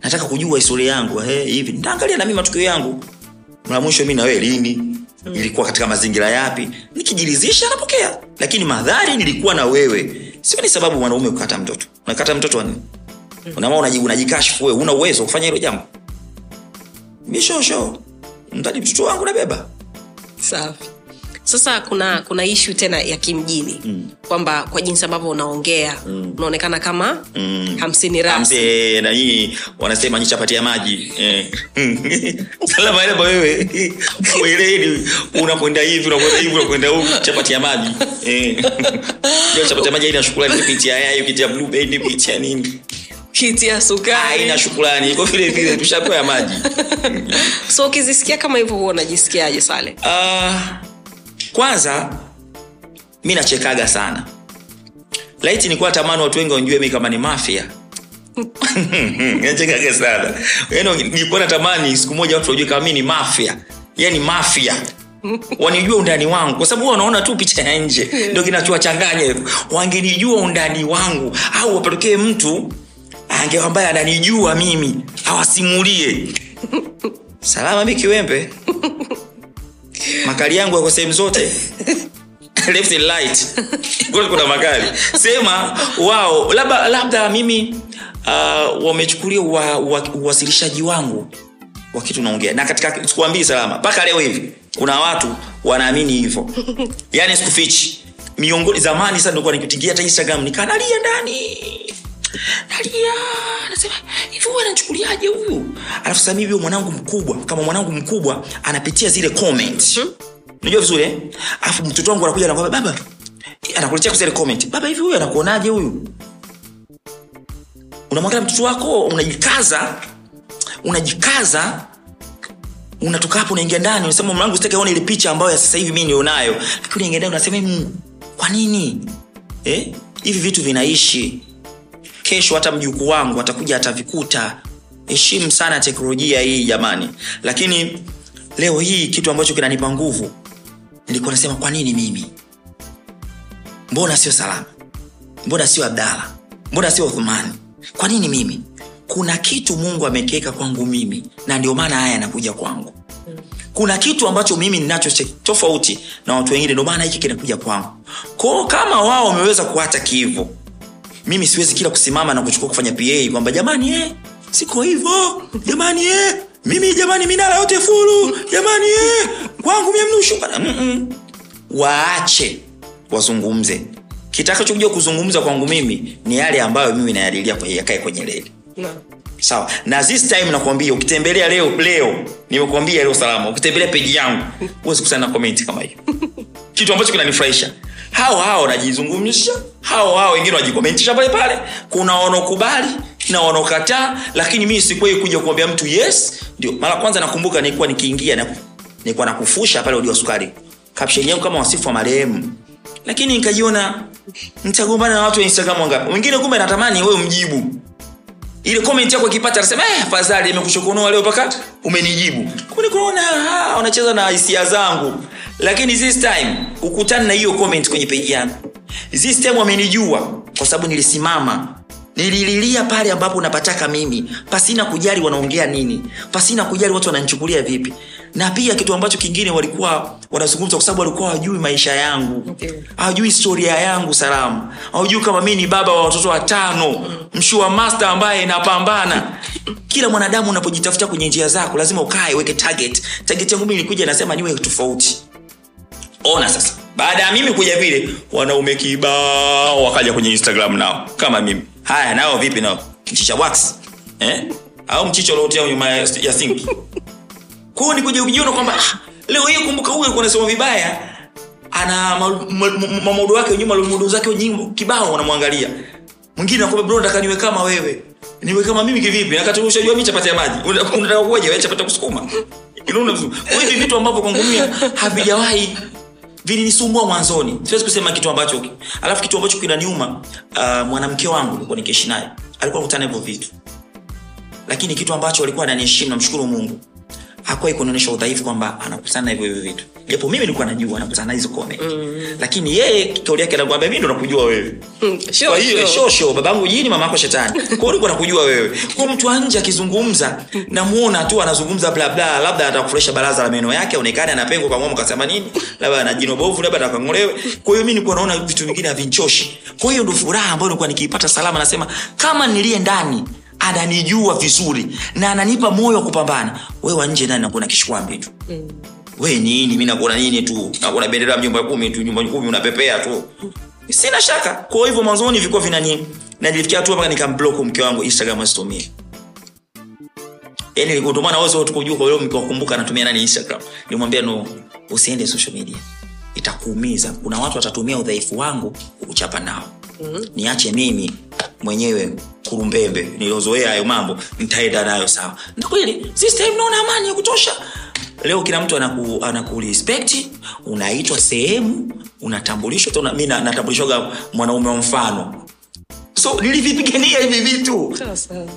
Nataka kujua historia yangu. Hey, hivi. Ntaangalia na mimi matukio yangu. Na mwisho mi nawewe lini? Mm. ilikuwa katika mazingira yapi? Nikijirizisha napokea. Lakini madhari nilikuwa na wewe. Sio ni sababu mwanaume kukata mtoto. Unakata mtoto wa nini unama unaji- unajikashfu wewe una uwezo kufanya hilo jambo. Mishosho mtaji mtoto wangu nabeba. Safi. Sasa kuna kuna ishu tena ya kimjini. Mm. kwamba kwa jinsi ambavyo unaongea mm. unaonekana kama mm. hamsini rasi. Na hii wanasema nyi chapati ya maji. Eh. salama ile kwa wewe. Weledi unakwenda hivi unakwenda hivi unakwenda huku. Chapati ya maji. Eh. Chapati ya maji haina shukulani kipitia yayo kitia blue band kipitia nini kiti ya sukari haina shukrani. Iko vile vile tushapewa ya maji. So ukizisikia kama hivyo huwa unajisikiaje sale? Uh, kwanza mi nachekaga sana. Laiti nikuwa tamani watu wengi wanjue mi kama ni mafia. Nachekaga sana. Yani nilikuwa natamani siku moja watu wajue kama mi ni mafia. Yani mafia. Wanijua undani wangu. Kwa sababu wanaona tu picha ya nje. Ndio kinachowachanganya hivyo. Wangenijua undani wangu. Au wapatokee mtu ange ambaye ananijua mimi. Awasimulie salama mi kiwembe makali yangu yako sehemu zote. Left and right. Kule kuna makali. Sema wao labda labda mimi uh, wamechukulia uwa- wa, uwasilishaji wangu wa kitu naongea. Na katika sikuambii salama. Mpaka leo hivi kuna watu wanaamini hivyo. Yaani sikufichi. Miongoni zamani sana nilikuwa hata instagram nikanalia ndani nalia nasema hivi huyu anachukuliaje huyu? Alafu sasa mimi mwanangu mkubwa kama mwanangu mkubwa anapitia zile comment unajua vizuri eh? alafu mtoto wangu anakuja anakwambia baba anakuletea kuzile comment baba hivi huyu anakuonaje huyu? Unamwangalia mtoto wako unajikaza unajikaza unatoka hapo unaingia ndani unasema mwanangu sitaki aone ile picha ambayo ya sasa hivi mimi nilionayo. Lakini unaingia ndani unasema "Mm, kwa nini? Eh? hivi vitu vinaishi kesho hata mjukuu wangu atakuja atavikuta. Heshimu sana teknolojia hii jamani. Lakini leo hii kitu ambacho kinanipa nguvu nilikuwa nasema kwa nini mimi? Mbona sio salama? Mbona sio abdala mbona sio uthumani kwa nini mimi? Kuna kitu mungu amekiweka kwangu mimi na ndio maana haya yanakuja kwangu. Kuna kitu ambacho mimi ninacho tofauti na watu wengine ndio maana hiki kinakuja kwangu. Kwao kama wao wameweza kuacha kivo mimi siwezi kila kusimama na kuchukua kufanya pa kwamba jamani eh, siko hivyo. Jamani eh, mimi jamani minara yote fulu jamani eh, kwangu mie mnushuka Mm-mm. waache wazungumze. Kitakachokuja kuzungumza kwangu mimi ni yale ambayo mimi nayadilia yakae kwenye reli. Sawa. Na this time nakwambia ukitembelea leo leo nimekuambia leo salama. Ukitembelea peji yangu huwezi kusana na comment kama hiyo. Kitu ambacho kinanifurahisha hao hao wanajizungumzisha. Hao hao wengine wanajikomentisha pale pale. Kuna wanaokubali na wanaokataa lakini mii sikuwahi kuja kuambia mtu yes. Ndio mara kwanza nakumbuka nilikuwa nikiingia na nilikuwa nakufusha pale udio sukari. Kapshen yangu kama wasifu wa marehemu. Lakini nikajiona nitagombana na watu wa instagram wangapi? Wengine kumbe natamani wewe mjibu ile comment yako ikipata anasema eh afadhali nimekushokonoa leo mpaka umenijibu. Kuni kunaona wanacheza na hisia zangu. Lakini this time ukutani na hiyo comment kwenye page yangu. This time wamenijua kwa sababu nilisimama nilililia pale ambapo napataka mimi. Pasina kujali wanaongea nini. Pasina kujali watu wananichukulia vipi. Na pia kitu ambacho kingine walikuwa wanazungumza kwa sababu walikuwa hawajui maisha yangu. Okay. historia yangu salamu hawajui kama mi ni baba wa watoto watano. Mshua master ambaye napambana kila mwanadamu unapojitafuta kwenye njia zako lazima ukae weke target. Target yangu mi ilikuja nasema niwe tofauti ona sasa. Baada ya mimi kuja vile wanaume kibao wakaja kwenye instagram nao kama mimi. Haya nao vipi nao? Mchicha wax eh? au mchicha uliotia nyuma ya sinki kwao nikuja ukijiona kwamba ah, leo hii kumbuka huyu alikuwa anasema vibaya. Ana ma- ma- ma- mamodo wake nyuma mamodo zake nyimbo kibao wanamwangalia. Mwingine anakwambia bro nataka niwe kama wewe. Niwe kama mimi kivipi? Nakati ushajua mimi chapati ya maji. Unataka kuoje? Wewe chapati kusukuma. Unaona hivi vitu ambavyo kwangu mimi havijawahi vilinisumbua mwanzoni. Siwezi kusema kitu ambacho alafu kitu ambacho kinaniuma uh, mwanamke wangu nilikuwa nikiishi naye. Alikuwa nakutana hivyo vitu. Lakini kitu ambacho alikuwa ananiheshimu namshukuru mungu hakuwahi kunaonyesha udhaifu kwamba anakutana na hivyo hivyo vitu. Japo mimi nilikuwa najua anakutana hizo comment. Mm. lakini yeye kauli yake anakwambia mimi ndo nakujua wewe. Sure, kwa hiyo sure. shosho babangu jini mamako shetani. Kwa hiyo nilikuwa nakujua wewe. Kwa mtu wa nje akizungumza namuona tu anazungumza bla bla labda atakufurahisha baraza la meno yake aonekane ana pengo kwa mwamu kasema nini? Labda ana jino bovu labda atakangolewe kwa hiyo mimi nilikuwa naona vitu vingine havinchoshi. Kwa hiyo ndo furaha ambayo nilikuwa nikiipata salama nasema kama niliye ndani ananijua vizuri na ananipa moyo wa kupambana. We wa nje ndani nakuona kishkwambi tu? We nini? Mi nakuona nini tu? Nakuona bendera ya kumi tu nyumba kumi unapepea tu. Sina shaka. Kwa hivyo mwanzoni vilikuwa vinani na nilifikia hatua mpaka nikamblock mke wangu instagram asitumie. Yani ndio maana wewe tukujua kwa leo mkiwakumbuka anatumia nani instagram. Nilimwambia no usiende social media. Itakuumiza. Kuna watu watatumia udhaifu wangu kukuchapa nao niache mimi mwenyewe kurumbembe niliozoea hayo mambo nitaenda nayo sawa. Na kweli system naona amani ya kutosha? Leo kila mtu anaku, anakurespect unaitwa sehemu unatambulishwa mi natambulishwaga mwanaume wa mfano. So nilivipigania hivi vitu.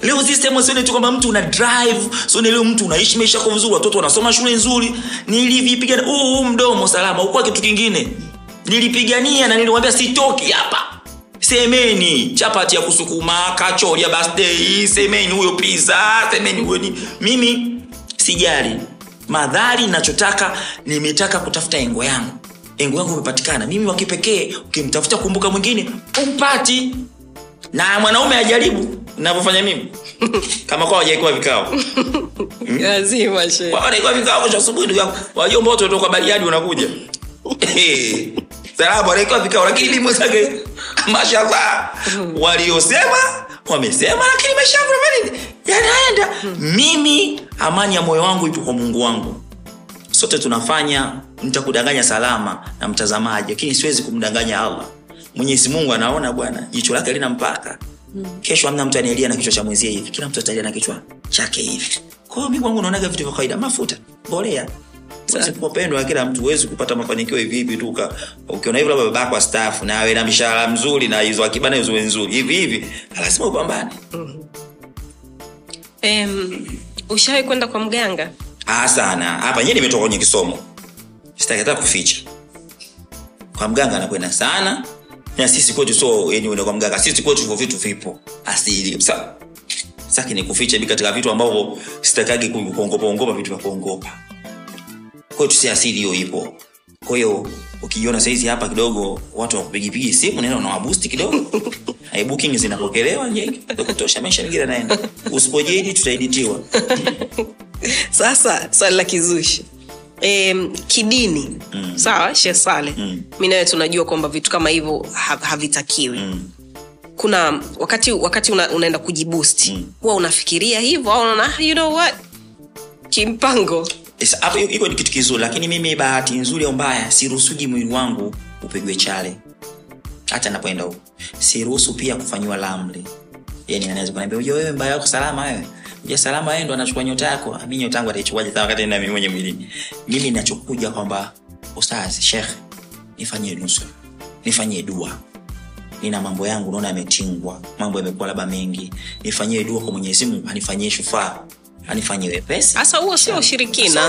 Leo system sione tu kwamba mtu una drive sione leo mtu unaishi maisha yako vizuri watoto wanasoma shule nzuri. Nilivipigania huu huu mdomo salama ukuwa kitu kingine. Nilipigania na niliwambia sitoki hapa semeni chapati ya kusukuma kachori ya birthday. Semeni huyo pizza semeni huyo ni mimi sijali. Madhari nachotaka nimetaka kutafuta engo yangu. Engo yangu imepatikana. Mimi wakipekee ukimtafuta kumbuka mwingine umpati na mwanaume ajaribu navyofanya mimi. Kama kwa wajaikuwa vikao. Lazima vikao kesho asubuhi ndugu yangu. Wajomba wote tunatoka bariadi unakuja salamu anaikuwa vikao lakini mimi mwenzake mashallah. Waliosema wamesema lakini maisha yangu nafanya nini yanaenda. Mimi amani ya moyo wangu ipo kwa mungu wangu. Sote tunafanya nitakudanganya salama na mtazamaji lakini siwezi kumdanganya allah. Mwenyezi mungu anaona bwana jicho lake lina mpaka. Kesho amna mtu anaelia na kichwa cha mwenzie hivi. Kila mtu atalia na kichwa chake hivi. Kwa mi kwangu naonaga vitu vya kawaida. Mafuta mbolea Kupendwa kila mtu huwezi kupata mafanikio hivi hivi tu ukiona hivi labda babako astaafu na awe na mishahara mzuri na hizo akibana hizo nzuri hivi hivi lazima upambane. Um, ushawahi kwenda kwa mganga? Ah, sana. Hapa nyie, nimetoka kwenye kisomo. Sitaki hata kuficha. Kwa mganga anakwenda sana na sisi kwetu so yani kwa mganga. Sisi kwetu hivyo vitu vipo. Asili kabisa. Saki ni kuficha hivi katika vitu ambavyo sitakagi ku- kuongopa ongopa vitu vya kuongopa kwa hiyo tusiasili hiyo ipo. Kwa hiyo ukijiona saizi hapa kidogo watu wakupigipigi simu naenda unawabusti kidogo. Booking zinapokelewa kutosha maisha mengine yanaenda usipojeji tutaeditiwa. Sasa swali la kizushi. E, kidini. Mm. sawa she sale mm. mi nawe tunajua kwamba vitu kama hivyo ha, havitakiwi. Mm. Kuna wakati wakati una, unaenda kujibusti mm. huwa unafikiria hivyo au unaona "Ah, you know what? Kimpango hapo ni kitu kizuri lakini mimi bahati nzuri au mbaya siruhusuji mwili wangu upigwe chale. Hata napoenda huko. Siruhusu pia kufanyiwa lamli yani anaweza kuniambia "Ujue wewe mbaya yako salama wewe? Ja salama wewe ndo anachukua nyota yako. Mimi nyota yangu ataichukuaje sawa wakati na mimi mwenye mwilini? Mimi ninachokuja kwamba ustazi sheikh nifanyie nusu. Nifanyie dua. Nina mambo yangu naona yametingwa. Mambo yamekuwa labda mengi. Nifanyie dua kwa mwenyezi mungu anifanyie shufaa anifanyie wepesi. Sasa huo sio ushirikina.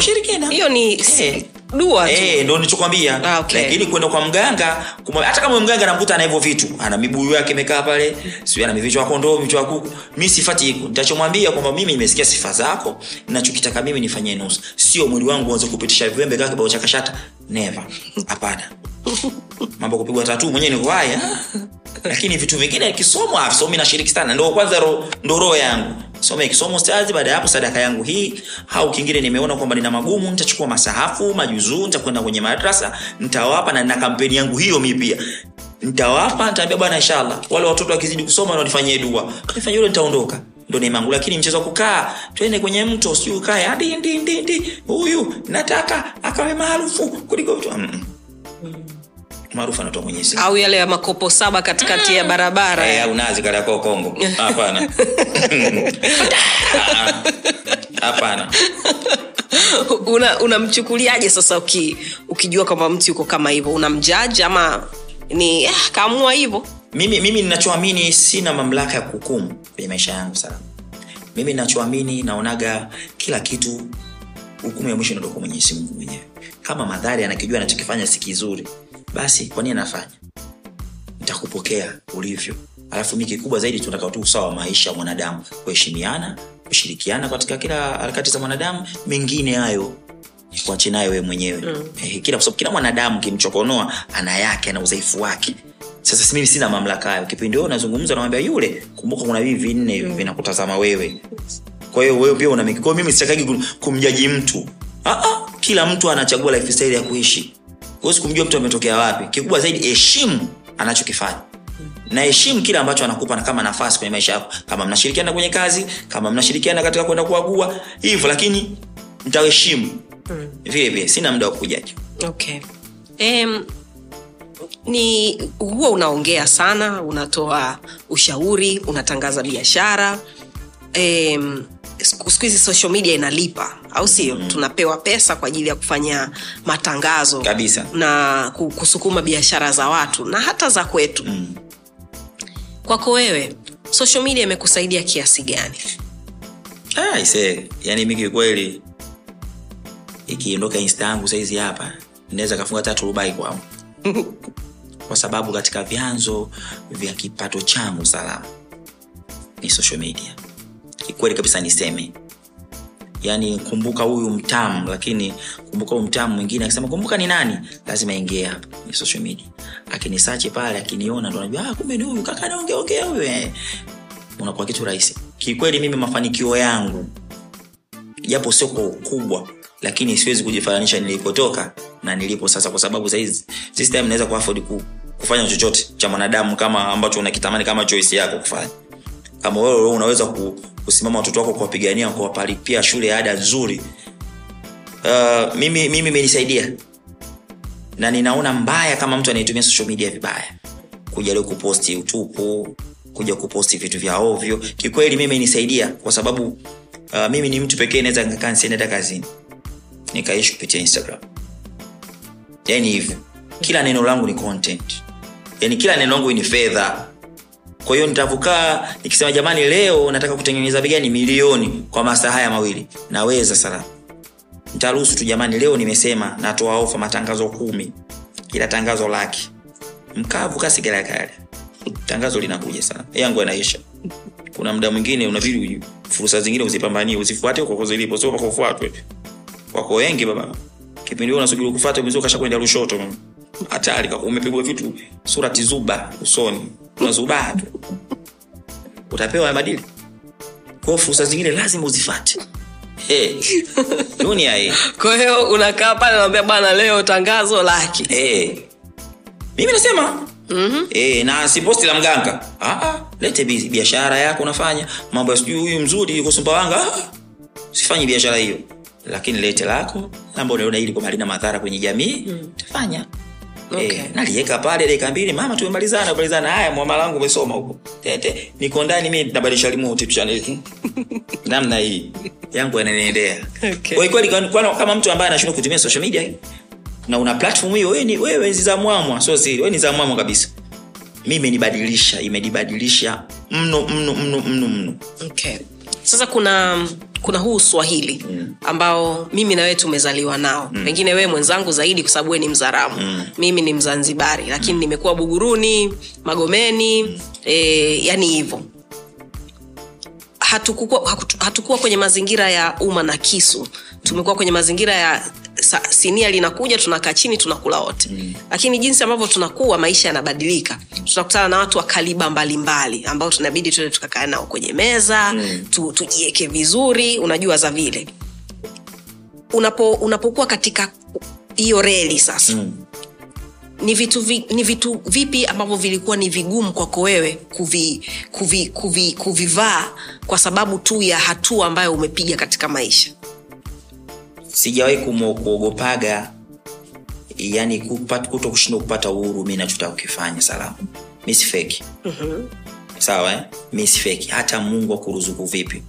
hiyo ni hey dua tu. Eh, ndo nichokwambia Ah, okay. lakini kwenda kwa mganga kuma, hata kama mganga namkuta ana hivyo vitu ana mibuyu yake imekaa pale sijui ana mivichwa ya kondoo vichwa kuku mi sifati hiko nitachomwambia kwamba mimi nimesikia sifa zako nachokitaka mimi nifanyie nusu. Sio mwili wangu uanze kupitisha viwembe kaa kibao cha kashata. Never. Hapana. Mambo kupigwa tatu mwenyewe niko haya lakini vitu vingine kisomo ah, somo nashiriki sana. Ndo kwanza ro, ndo roho yangu some kisomo stazi baada ya hapo sadaka yangu hii. Au kingine nimeona kwamba nina magumu nitachukua masahafu majuzuu nitakwenda kwenye madrasa nitawapa na nina kampeni yangu hiyo mi pia. Nitawapa nitaambia bwana inshallah. Wale watoto wakizidi kusoma na dua. Nifanyie hilo nitaondoka. Ndo neema lakini mchezo wa kukaa twende kwenye mto sijui ukae hadi huyu nataka akawe maarufu kuliko mtu. Mm -mm. Maarufu anatoa mwenyezi simu au yale ya makopo saba katikati ya barabara Eh, au nazi kale yako Kongo. Hapana. Hapana. una unamchukuliaje sasa uki, ukijua kwamba mtu yuko kama hivyo unamjaji ama ni eh, kaamua hivyo Mimi mimi ninachoamini sina mamlaka ya kuhukumu kwenye maisha yangu sana. Mimi ninachoamini naonaga kila kitu hukumu ya mwisho inatoka Mwenyezi Mungu mwenyewe. Kama madhari anakijua anachokifanya si kizuri, basi kwa nini anafanya? Nitakupokea ulivyo. Alafu mi kikubwa zaidi tunataka tu usawa wa maisha ya mwanadamu, kuheshimiana, kushirikiana katika kila harakati za mwanadamu, mengine hayo kuache nayo wewe mwenyewe mm. eh, kila, sababu kila mwanadamu kimchokonoa ana yake ana udhaifu wake sasa mimi sina mamlaka hayo kipindi wewe unazungumza namwambia yule kumbuka kuna hivi vinne mm. vinakutazama wewe kwa hiyo wewe pia una mimi sitakagi kumjaji mtu ah, ah, kila mtu anachagua lifestyle ya kuishi huwezi kumjua mtu ametokea wapi. Kikubwa zaidi heshimu anachokifanya. Na heshimu kile ambacho anakupa na kama nafasi kwenye maisha yako. Kama mnashirikiana kwenye kazi kama mnashirikiana katika kwenda kuagua hivyo lakini mtaheshimu. Mm. vile vile sina muda wa kujaji okay. Um, ni huwa unaongea sana unatoa ushauri unatangaza biashara um, siku hizi social media inalipa au sio mm. tunapewa pesa kwa ajili ya kufanya matangazo Kabisa. na kusukuma biashara za watu na hata za kwetu mm. kwako wewe social media imekusaidia kiasi gani ah, ise yani mi kikweli ikiondoka insta yangu saizi hapa naweza kafunga tatu rubai kwangu kwa sababu katika vyanzo vya kipato changu salama ni social media kikweli kabisa niseme. Yaani kumbuka huyu mtamu lakini kumbuka huyu mtamu mwingine akisema kumbuka ni nani? Lazima ingie hapa ni social media. Akinisachi pale akiniona ndo najua ah, kumbe ni huyu kaka naongeongea huyu eh." unakuwa kitu rahisi. Kikweli mimi mafanikio yangu japo sio kwa ukubwa lakini siwezi kujifananisha nilipotoka na nilipo sasa kwa sababu sahizi this naweza kuafodi ku, kufanya chochote cha mwanadamu kama ambacho unakitamani kama choice yako kufanya. Kama wewe unaweza ku, kusimama watoto wako kuwapigania kuwapalipia shule ada nzuri. Uh, mimi mimi imenisaidia. Na ninaona mbaya kama mtu anayetumia social media vibaya. Kuja leo kuposti utupu kuja kuposti vitu vya ovyo. Kikweli mimi imenisaidia kwa sababu uh, mimi ni mtu pekee naweza nikakaa nisiende kazini. Nikaishi kupitia instagram. Yani hivyo. Kila neno langu ni content. Yani kila neno langu ni fedha kwa hiyo nitavukaa nikisema jamani leo nataka kutengeneza bigani milioni kwa masaa haya mawili. Naweza sana. Nitaruhusu tu jamani leo nimesema natoa ofa matangazo kumi. Kila tangazo laki. Mkavu kasigalagala tangazo linakuja sana. Yangu yanaisha. Kuna muda mwingine unabidi fursa zingine uzipambanie uzifuate huko zilipo sio kwa kufuatwe. Wako wengi baba. Kipindi hiyo unasubiri kufuata mwenzio kashakwenda rushoto, hatari umepigwa vitu sura tizuba usoni unazubaa tu utapewa madili. Kwa fursa zingine lazima uzifate hey. dunia hii. Kwa hiyo unakaa pale naambia bana leo tangazo laki. Hey. mimi nasema. Mm-hmm. hey, na si posti la mganga. Ah, ah, lete biashara yako unafanya. Mambo ya sijui huyu mzuri yuko sumbawanga. Ah, sifanyi biashara hiyo. Lakini lete lako. Ambao unaona ili kwamba halina madhara kwenye jamii. Mm. tafanya Okay. Eh, naliweka pale dakika mbili. Mama tumemalizana kumalizana. Haya mwamala wangu umesoma huko. Tete niko ndani mimi nabadilisha remote tu channel namna hii. Yangu yananiendea. Okay. kwa hiyo kama mtu ambaye anashindwa kutumia social media na una platform hiyo wewe ni wewe ni za mwamwa. Sio siri wewe ni za mwamwa kabisa. Mimi imenibadilisha imenibadilisha mno mno mno mno mno. Okay. sasa kuna kuna huu uswahili mm. ambao mimi na wewe tumezaliwa nao mm. pengine wewe mwenzangu zaidi kwa sababu wewe ni mzaramu mm. mimi ni mzanzibari lakini mm. nimekuwa buguruni magomeni mm. e, yani hivyo hatukuwa, hatukuwa kwenye mazingira ya umma na kisu tumekuwa kwenye mazingira ya sinia linakuja tunakaa chini tunakula wote. Mm. lakini jinsi ambavyo tunakuwa maisha yanabadilika. Tunakutana na watu wa kaliba mbalimbali ambao tunabidi tuende tukakaa nao kwenye meza mm. tu, tujieke vizuri unajua za vile. Unapo unapokuwa katika hiyo reli sasa mm. ni vitu, vi, ni vitu vipi ambavyo vilikuwa ni vigumu kwako wewe kuvi, kuvi, kuvi, kuvivaa kwa sababu tu ya hatua ambayo umepiga katika maisha sijawahi kuogopaga yani kuto kushindwa kupata uhuru mi nachotaka kukifanya salamu. Mi si feki mm-hmm. sawa eh? mi si feki hata mungu akuruzuku vipi?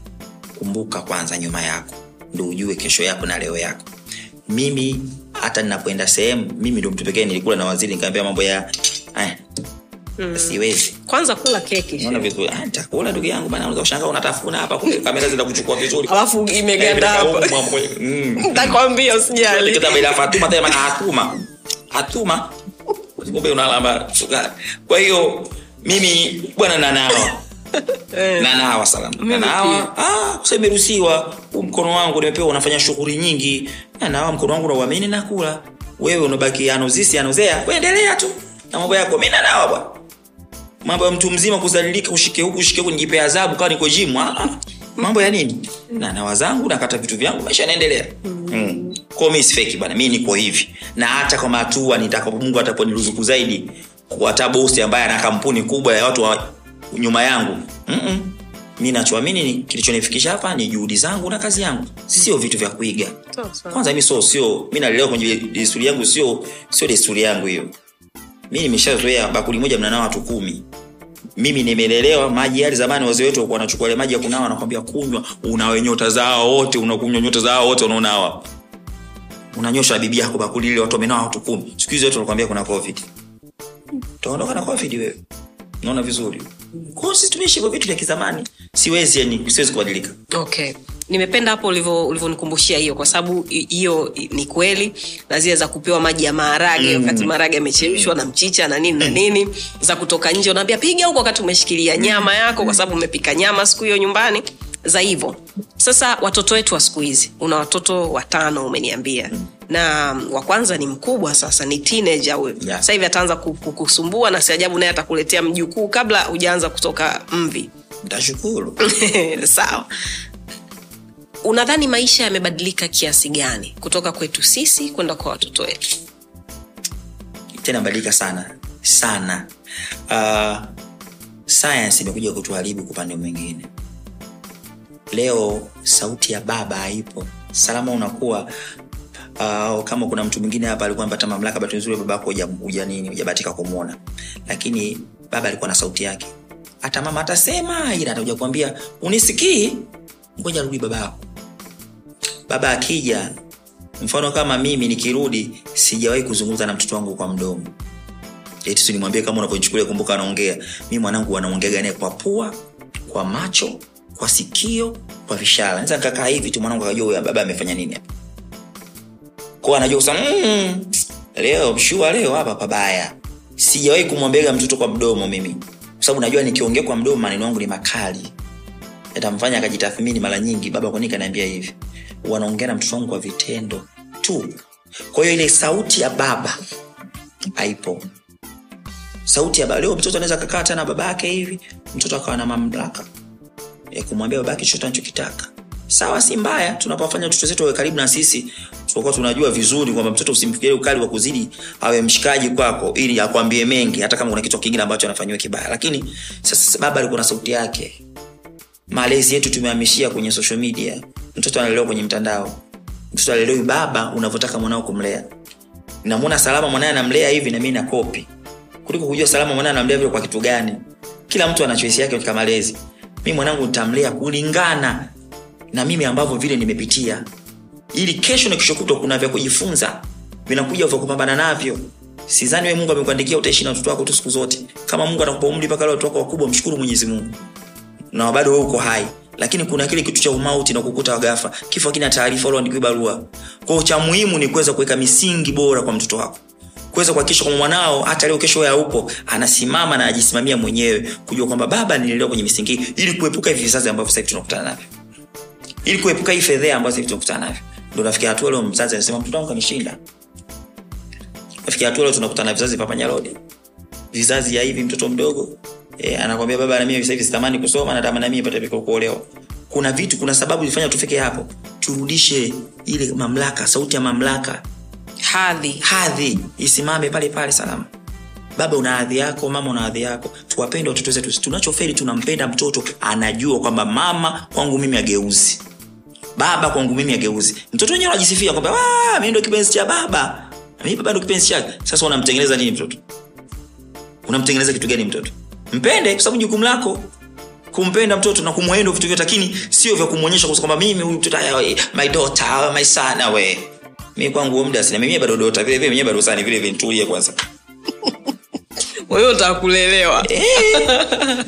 Kumbuka kwanza nyuma yako. Ndo ujue kesho yako na leo yako. Mimi hata ninapoenda sehemu mimi ndo mtu pekee nilikula na waziri nikaambia mambo ya eh, mm. siwezi kwanza kula keki naona vizuri ah, nitakula ndugu yangu bana unaweza kushangaa unatafuna hapa kumbe kamera zinakuchukua vizuri alafu imeganda hapa nitakwambia usijali Kita bila Fatuma tena maana hatuma. Hatuma. Kumbe unalamba sukari. Kwa hiyo mimi bwana nanawa salama. Nanawa. Ah, sasa imeruhusiwa. Huu mkono wangu nimepewa unafanya shughuli nyingi. Nanawa mkono wangu nauamini na kula. Wewe unabaki anozisi anozea. Wewe tu. Na mambo yako mimi nanawa bwana. Mambo ya mtu mzima kuzalilika ushike huku ushike huku nijipe adhabu kama niko gym. Ah, ah. Mambo ya nini? Na na wazangu nakata vitu vyangu maisha yanaendelea. Mm. Kwa mimi si bana, mi niko hivi. Na hata kwa matua nitaka Mungu ataponiruzuku zaidi hata bosi ambaye ana kampuni kubwa ya watu wa nyuma yangu. Mm-mm. mi nachoamini kilichonifikisha hapa ni juhudi zangu na kazi yangu. Sio vitu vya kuiga. Kwanza mi sio sio mi nalelewa kwenye desturi yangu sio sio desturi yangu hiyo. Mimi nimeshazoea bakuli moja mnanao watu kumi. Mimi nimelelewa maji yale zamani wazee wetu walikuwa wanachukua ile maji ya kunawa nakwambia kunywa unawe nyota zao wote unakunywa nyota zao wote unaonawa unanyosha na bibi yako bakuli ile watu wamenawa watu kumi. Siku hizi watu wanakwambia kuna covid. Utaondoka na covid wewe unaona vizuri. Kwa hiyo sisi tumeishi hivyo vitu vya kizamani. Siwezi yani siwezi kubadilika. Okay. Nimependa hapo ulivyonikumbushia hiyo kwa sababu hiyo ni kweli. Na zile za kupewa maji ya maharage mm. wakati maharage yamechemshwa na mchicha na nini na nini za kutoka nje unaambia piga huko wakati umeshikilia nyama yako kwa sababu umepika nyama siku hiyo nyumbani. Za hivyo. Sasa watoto wetu wa siku hizi una watoto watano umeniambia na wa kwanza ni mkubwa sasa ni teenager huyo Yeah. sasa hivi ataanza ku- ku- kukusumbua na si ajabu naye atakuletea mjukuu kabla hujaanza kutoka mvi. Ntashukuru sawa. Unadhani maisha yamebadilika kiasi gani kutoka kwetu sisi kwenda kwa watoto wetu? Tena badilika sana sana. Uh, science imekuja kutuharibu kwa upande mwingine. Leo sauti ya baba haipo. Salama unakuwa uh, kama kuna mtu mwingine hapa alikuwa amepata mamlaka bahati nzuri baba yako huja- nini hujabahatika kumwona. Lakini baba alikuwa na sauti yake. Hata mama atasema ila atakuja kuambia unisikii? Ngoja rudi baba yako baba akija mfano kama mimi nikirudi sijawahi kuzungumza na mtoto wangu kwa mdomo. Eti kama unavyochukulia kumbuka anaongea. Mi mwanangu anaongeaga naye kwa pua kwa macho kwa sikio kwa vishara naweza nikakaa hivi tu mwanangu akajua baba amefanya nini hapa kwa anajua kusema mmm, leo mshua leo hapa pabaya. Sijawahi kumwambiaga mtoto kwa mdomo mimi. Kwa sababu najua nikiongea kwa mdomo maneno yangu ni makali. Yatamfanya akajitathmini mara nyingi. Baba kwanini kanaambia hivi? Wanaongea na mtoto wangu kwa vitendo tu. Kwa hiyo ile sauti ya baba haipo. Sauti ya baba leo mtoto anaweza kakaa tena baba hivi mtoto akawa na mamlaka ya kumwambia babake chochote anachokitaka. Sawa si mbaya tunapofanya watoto zetu wawe karibu na sisi tunakuwa tunajua vizuri kwamba mtoto usimfikirie ukali wa kuzidi awe mshikaji kwako ili akwambie mengi hata kama kuna kitu kingine ambacho anafanyiwa kibaya. Lakini sasa baba alikuwa na sauti yake. Malezi yetu tumehamishia kwenye social media. Mtoto analelewa kwenye mtandao. Mtoto alelewi baba unavyotaka mwanao kumlea. Namwona salama mwanae anamlea hivi na mi nakopi. Kuliko kujua salama mwanae anamlea vile kwa kitu gani? Kila mtu ana choisi yake katika malezi. Mi mwanangu nitamlea kulingana na mimi ambavyo vile nimepitia ili kesho na kesho kutwa kuna vya kujifunza vinakuja vya kupambana navyo. Sidhani we mungu amekuandikia utaishi na watoto wako tu siku zote. Kama mungu atakupa umri mpaka wale watoto wako wakubwa mshukuru mwenyezi mungu. Na bado wewe uko hai. Lakini kuna kile kitu cha umauti na kukuta wagafa kifo kina taarifa uliandikiwa barua. Kwao cha muhimu ni kuweza kuweka misingi bora kwa mtoto wako. Kuweza kuhakikisha kwamba mwanao hata leo kesho ya upo anasimama na ajisimamia mwenyewe. Kujua kwamba baba nilelewa kwenye misingi ili kuepuka hivi vizazi ambavyo sasa tunakutana navyo. Ili kuepuka hii fedhea ambazo hivi tunakutana navyo ndo nafikia hatua leo mzazi anasema mtoto wangu kanishinda. Nafikia hatua leo tunakutana na vizazi papanyarodi vizazi ya hivi mtoto mdogo e, anakwambia baba na mimi hivi sitamani kusoma natamani na mimi kuolewa. Kuna vitu kuna sababu ilifanya tufike hapo. Turudishe ile mamlaka sauti ya mamlaka. Hadhi. Hadhi. Isimame pale pale salama. Baba una hadhi yako mama una hadhi yako. Tuwapende watoto wetu. Tunachoferi tunampenda mtoto anajua kwamba mama kwangu mimi ageuzi baba kwangu mimi ageuzi mtoto wenyewe anajisifia kwamba "Ah, mimi ndo kipenzi cha baba. Mimi baba ndo kipenzi chake. Sasa unamtengeneza nini mtoto? Unamtengeneza kitu gani mtoto? Mpende kwa sababu jukumu lako kumpenda mtoto na kumwendo vitu vyote lakini sio vya kumwonyesha kwamba mimi mtoto we, my daughter my son we. Mimi kwangu muda sina mimi bado dota vile vile mimi bado sana vile vile nitulie kwanza wewe utakulelewa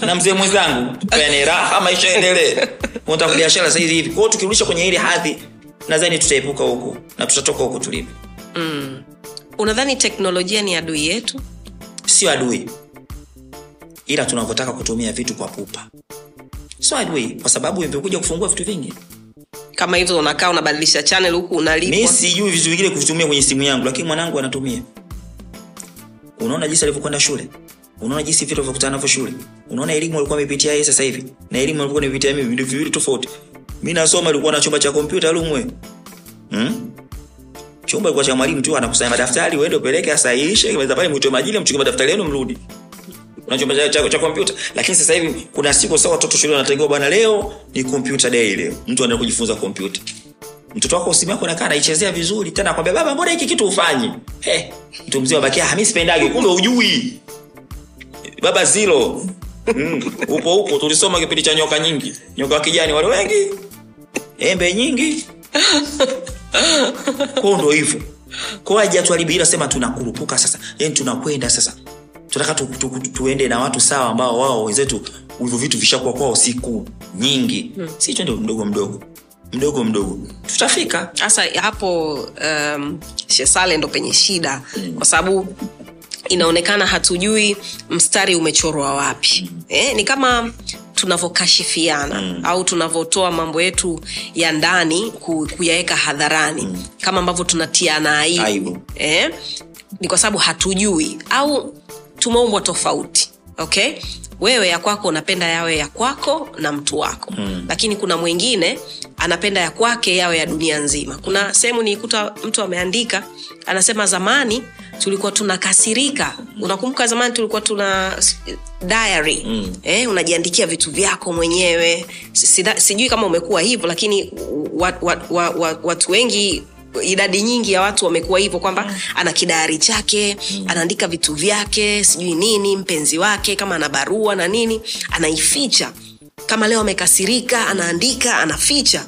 na mzee mwenzangu tupeane raha maisha endelee unataka biashara saizi hivi. Kwao tukirudisha kwenye ile hadhi nadhani tutaepuka huku na tutatoka huku tulipo. Unadhani teknolojia ni adui yetu? Sio adui. Ila tunavyotaka kutumia vitu kwa pupa. Sio adui kwa sababu imekuja kufungua vitu vingi. Kama hivyo unakaa unabadilisha chanel huku mi unalipwa sijui vitu vingine kuvitumia kwenye simu yangu lakini mwanangu anatumia unaona jinsi alivyokwenda shule? Unaona jinsi vitu alivyokutana navyo shule? Unaona elimu alikuwa amepitia yeye sasa hivi? Na elimu alikuwa nipitia mimi ndio viwili tofauti. Mi nasoma alikuwa na chumba cha kompyuta lumwe. Hmm? chumba ilikuwa cha mwalimu tu anakusanya madaftari uende upeleke asahihishe meza pale mwitoe majili mchukue madaftari yenu mrudi. Na chumba cha, cha, kompyuta? Lakini sasa hivi kuna siku sasa watoto shule wanatengewa bwana leo ni computer day leo. Mtu anaenda kujifunza kompyuta mtoto wako simu yako nakaa anaichezea vizuri tena kwambia baba mbona hiki kitu ufanyi hey, mtu mzima bakia "Ah, mi sipendage kumbe ujui baba zilo mm, upo upo tulisoma kipindi cha nyoka nyingi. Nyoka wa kijani wale wengi. Embe nyingi. Kwao ndo hivyo. Kwao hajatuharibia ila sema tunakurupuka sasa. Yani tunakwenda sasa. Tunataka tu, tu, tu, tuende na watu sawa ambao wao wenzetu hivyo vitu vishakuwa kwao siku nyingi. Hmm. si twende mdogo mdogo mdogo mdogo. Tutafika. Sasa hapo um, shesale ndo penye shida. Kwa sababu inaonekana hatujui mstari umechorwa wapi. Eh, ni kama tunavyokashifiana mm. au tunavyotoa mambo yetu ya ndani ku, kuyaweka hadharani. Mm. kama ambavyo tunatiana Aibu. eh, ni kwa sababu hatujui au tumeumbwa tofauti okay? Wewe ya kwako unapenda yawe ya kwako na mtu wako. Mm. lakini kuna mwingine anapenda ya kwake yawe ya dunia nzima. Kuna sehemu niikuta mtu ameandika anasema zamani tulikuwa tunakasirika. Unakumbuka zamani tulikuwa tuna diary. Mm. eh, unajiandikia vitu vyako mwenyewe. Sida- sijui kama umekuwa hivyo lakini wa, wa, wa, wa, watu wengi idadi nyingi ya watu wamekuwa hivyo kwamba ana kidayari chake mm. anaandika vitu vyake sijui nini mpenzi wake kama ana barua na nini anaificha kama leo amekasirika anaandika anaficha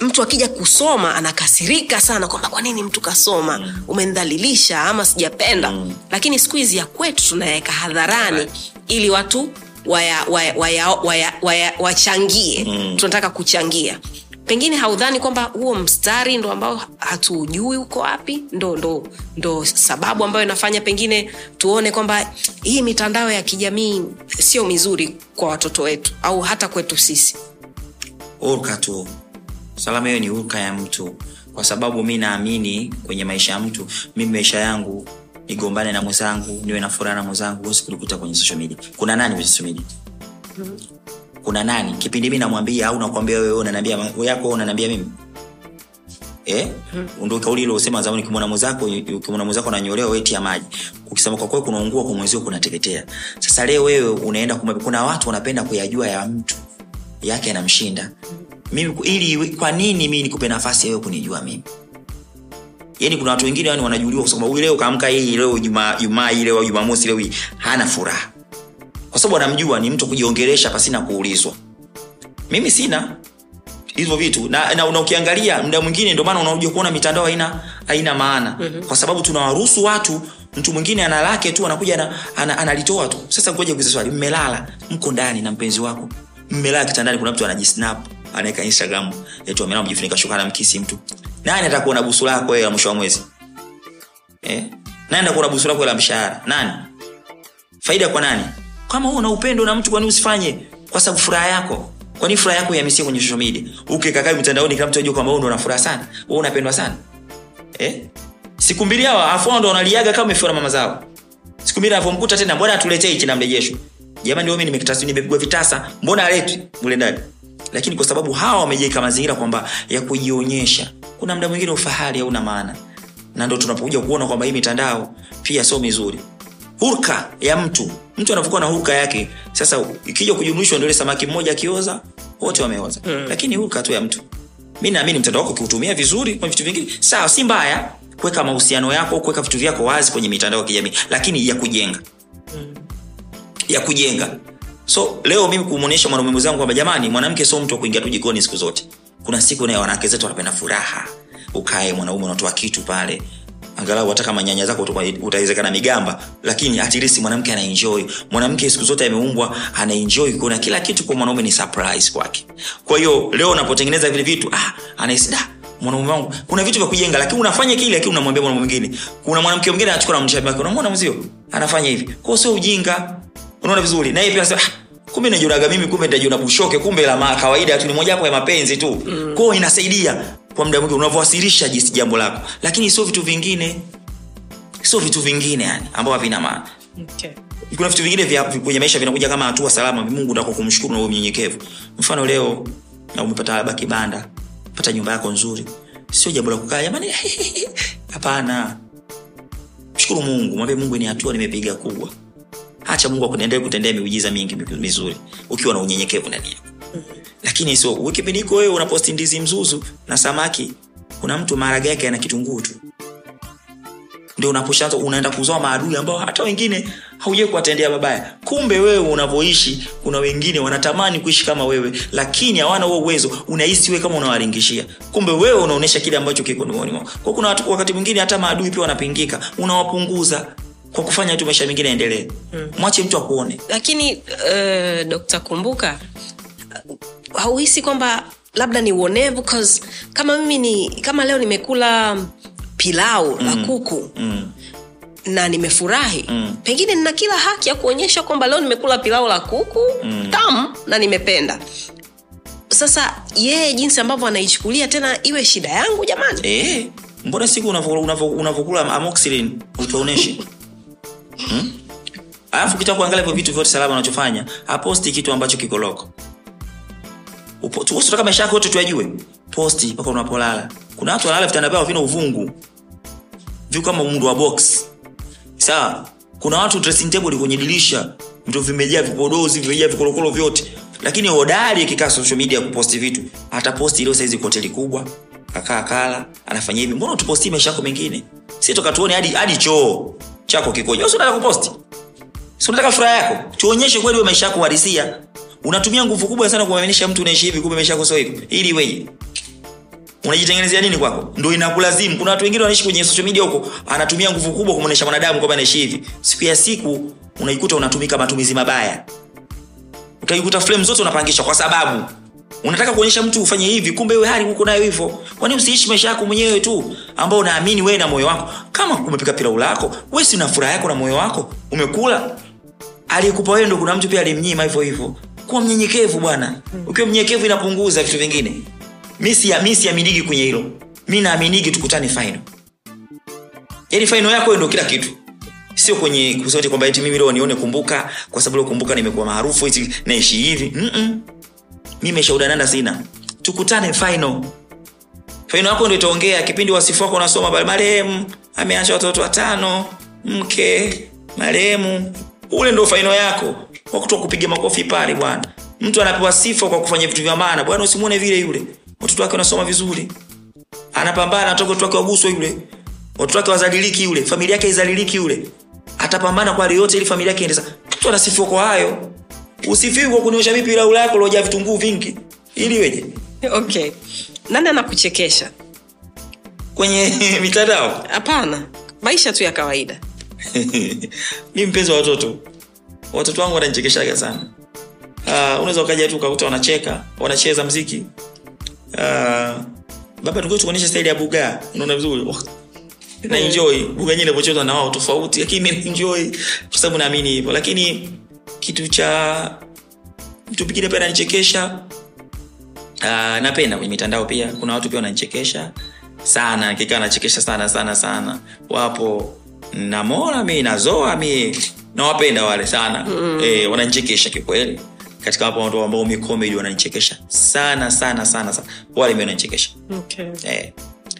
mtu akija kusoma anakasirika sana kwamba kwa nini mtu kasoma mm. umendhalilisha ama sijapenda mm. lakini siku hizi ya kwetu tunayaweka hadharani ili watu waya, waya, waya, waya, waya, wachangie mm. tunataka kuchangia pengine haudhani kwamba huo mstari ndo ambao hatuujui uko wapi ndo, ndo, ndo sababu ambayo inafanya pengine tuone kwamba hii mitandao ya kijamii sio mizuri kwa watoto wetu au hata kwetu sisi. Urka tu. Salama hiyo ni urka ya mtu. Kwa sababu mi naamini kwenye maisha ya mtu mimi maisha yangu nigombane na mwenzangu niwe na furaha na mwenzangu huwezi kulikuta kwenye social media. Kuna nani kwenye social media kuna nani? Kipindi mi namwambia au nakwambia wewe unaniambia yako unaniambia mimi? Eh? Ndio kauli ile usema zamani ukimwona mwenzako ukimwona mwenzako nanyolewa wewe tia maji. Ukisema kwa kweli kunaungua kwa mwenzio kunateketea sasa leo wewe unaenda kumwambia kuna watu wanapenda kuyajua ya mtu. Yake anamshinda mimi ili kwa nini mimi nikupe nafasi ya wewe kunijua mimi? Yani kuna watu wengine yani wanajuliwa kwa sababu leo kaamka hii leo jumaa jumaa ile au jumamosi leo hii hana furaha kwa sababu anamjua ni mtu kujiongelesha pasina kuulizwa. Mimi sina hivyo vitu. Na, na, na ukiangalia mda mwingine ndio maana unakuja kuona mitandao haina haina maana. Mm-hmm. kwa sababu tunawaruhusu watu mtu mwingine ana lake tu anakuja na, ana, analitoa tu. Sasa ngoja kuuliza swali mmelala? Mko ndani na mpenzi wako. Mmelala kitandani kuna mtu anajisnap anaweka instagram eti amelala mjifunika shuka na mkisi mtu. Nani atakuona busu lako wewe la mwisho wa mwezi? Eh? Nani atakuona busu lako la mshahara? Nani? Faida kwa nani kama wewe una upendo na mtu kwani usifanye? Kwa sababu furaha yako. Kwani furaha yako yamisie kwenye social media? Ukikakaa mtandaoni kila mtu ajue kwamba wewe ndo una sana. Wewe unapendwa sana. Eh? Siku mbili hawa afu ndo wanaliaga kama umefiwa na mama zao. Siku mbili anapomkuta tena mbona atuletee hichi na mrejesho? Jamani mimi nimekitasi nimepigwa vitasa. Mbona aletwi mule ndani. Lakini kwa sababu hawa wamejiweka mazingira kwamba ya kujionyesha. Kuna mda mwingine ufahari hauna maana. Na ndo tunapokuja kuona kwamba hii mitandao pia sio mizuri hurka ya mtu. Mtu anapokuwa na hurka yake sasa ikija kujumlishwa ndio ile samaki mmoja akioza wote wameoza. Mm. lakini hurka tu ya mtu. Mi naamini mtandao wako ukiutumia vizuri kwa vitu vingine sawa si mbaya kuweka mahusiano yako kuweka vitu vyako wazi kwenye mitandao ya kijamii lakini ya kujenga. Mm. ya kujenga. So leo mimi kumwonyesha mwanaume mwenzangu kwamba jamani mwanamke sio mtu wa kuingia tu jikoni siku zote. Kuna siku naye wanawake zetu wanapenda furaha. Ukae mwanaume unatoa kitu pale angalau hata kama nyanya zako utawezekana migamba lakini atilisi mwanamke anaenjoy mwanamke siku zote ameumbwa anaenjoy kuona kila kitu kwa mwanaume ni surprise kwake. Kwa hiyo leo unapotengeneza vile vitu ah, anahisi da mwanaume wangu. Kuna vitu vya kujenga lakini unafanya kile lakini unamwambia mwanaume mwingine. Kuna mwanamke mwingine anachukua na mshabi wake unamwona mzio anafanya hivi. Kwa sio ujinga. Unaona vizuri. Naye pia anasema ah, kumbe najionaga mimi kumbe nitajiona bushoke kumbe la kawaida tu ni moja ya mapenzi tu. Mm. kwao inasaidia kwa muda mwingi unavyowasilisha jinsi jambo lako. Lakini sio vitu vingine. Sio vitu vingine yani ambao havina maana. Okay. kuna vitu vingine vya kwenye maisha vinakuja kama hatua salama mungu ndako kumshukuru na unyenyekevu. Mfano leo na umepata labda kibanda pata nyumba yako nzuri. Sio jambo la kukaa jamani hapana. Mshukuru mungu mwambie mungu ni hatua nimepiga kubwa. Acha mungu akuendelee kutendea miujiza mingi mizuri ukiwa na unyenyekevu ndani yako lakini so kipindi iko wewe unaposti ndizi mzuzu na samaki kuna mtu maharage yake ana kitunguu tu. Ndio unaposhaanza unaenda kuzoa maadui ambao hata wengine haujai kuwatendea mabaya. Kumbe wewe unavyoishi kuna wengine wanatamani kuishi kama wewe lakini hawana huo uwezo. Unahisi wewe kama unawaringishia. Kumbe wewe unaonesha kile ambacho kiko moyoni mwao. kwa kuna watu wakati mwingine hata maadui pia wanapingika. Unawapunguza kwa kufanya tu maisha mengine yaendelee. Hmm. mwache mtu akuone. Lakini uh, dokta kumbuka hauhisi kwamba labda ni uonevu kama mimi ni kama leo nimekula pilau mm. la kuku mm. na nimefurahi Mm. pengine nina kila haki ya kuonyesha kwamba leo nimekula pilau la kuku mm. tam na nimependa sasa yeye jinsi ambavyo anaichukulia tena iwe shida yangu jamani e, mbona siku unavo- unavo- unavokula amoxicillin utuoneshe hmm? kita kuangalia hivyo vitu vyote salama unachofanya aposti kitu ambacho kiko usitaka maisha yako yote tuyajue. Posti mpaka unapolala. Kuna watu wanalala vitanda vyao vina uvungu. Viko kama muundo wa box. Sawa? Kuna watu dressing table kwenye dirisha. Ndio vimejaa vipodozi vimejaa vikolokolo vyote. Lakini hodari akikaa social media kuposti vitu ataposti ile saizi hoteli kubwa kakaa kala anafanya hivi. Mbona tuposti maisha yako mengine? Si toka tuone hadi hadi choo chako kikoje. Wewe kuposti? Si unataka furaha yako? Tuonyeshe kweli maisha yako uhalisia unatumia nguvu kubwa sana kumwaminisha mtu unaishi hivi kumbe maisha yako sio hivi. Ili weje unajitengenezea nini kwako? Ndio inakulazimu. Kuna watu wengine wanaishi kwenye social media huko anatumia nguvu kubwa kumwonyesha mwanadamu kwamba anaishi hivi. Siku ya siku unaikuta unatumika matumizi mabaya. Utaikuta flame zote unapangisha kwa sababu. Unataka kuonyesha mtu ufanye hivi kumbe wewe hali huko nayo hivyo. Kwani usiishi maisha yako mwenyewe tu ambao unaamini wewe na moyo wako? Kama umepika pilau lako wewe si una furaha yako na moyo wako? Umekula? Aliyekupa wewe ndo kuna mtu pia alimnyima hivyo hivyo kuwa mnyenyekevu bwana. Ukiwa mnyenyekevu inapunguza vitu vingine. Mi siaminigi kwenye hilo. Mi naaminigi tukutane final. Yaani final yako ndo kila kitu. Sio kwenye kusema kwamba eti mimi leo nione kumbuka kwa sababu kumbuka nimekuwa maarufu eti naishi hivi. Mm-mm. sina. Tukutane final. Final yako ndo itaongea. Kipindi wasifu wako unasoma marehemu ameacha watoto watano mke marehemu. Ule ndo faino yako wakutoa kupiga makofi pale bwana. Mtu anapewa sifa kwa kufanya vitu vya maana. Bwana usimwone vile yule. Watoto wake wanasoma vizuri. Anapambana watoto wake waguswe yule. Watoto wake wazaliliki yule. Familia yake izaliliki yule. Atapambana kwa hali yote ili familia yake endeza mtu anasifiwa kwa hayo. Usifiwi kwa kuniosha vipi laula yako lojaa vitunguu vingi. Ili weje? Okay. Nani anakuchekesha? Kwenye mitandao? Hapana. Maisha tu ya kawaida. Mi mpenzi wa watoto watoto wangu wananichekeshaga sana. Uh, unaweza ukaja tu ukakuta wanacheka wanacheza mziki uh, baba tuko tukuonyesha staili ya buga, unaona vizuri. Oh. na enjoy. Buga nyingine inapochezwa na wao tofauti lakini mimi enjoy kwa sababu naamini hivyo. Lakini kitu cha mtu pengine pia ananichekesha uh, napenda kwenye mitandao pia. Kuna watu pia wananichekesha sana kikaa anachekesha sana sana sana. Wapo namona mi nazoa mi nawapenda wale sana. Mm. e, wananichekesha kikweli. Katika wapo watu ambao mi comedy wananichekesha sana sana sana sana. Wale mi wananichekesha. Okay. e,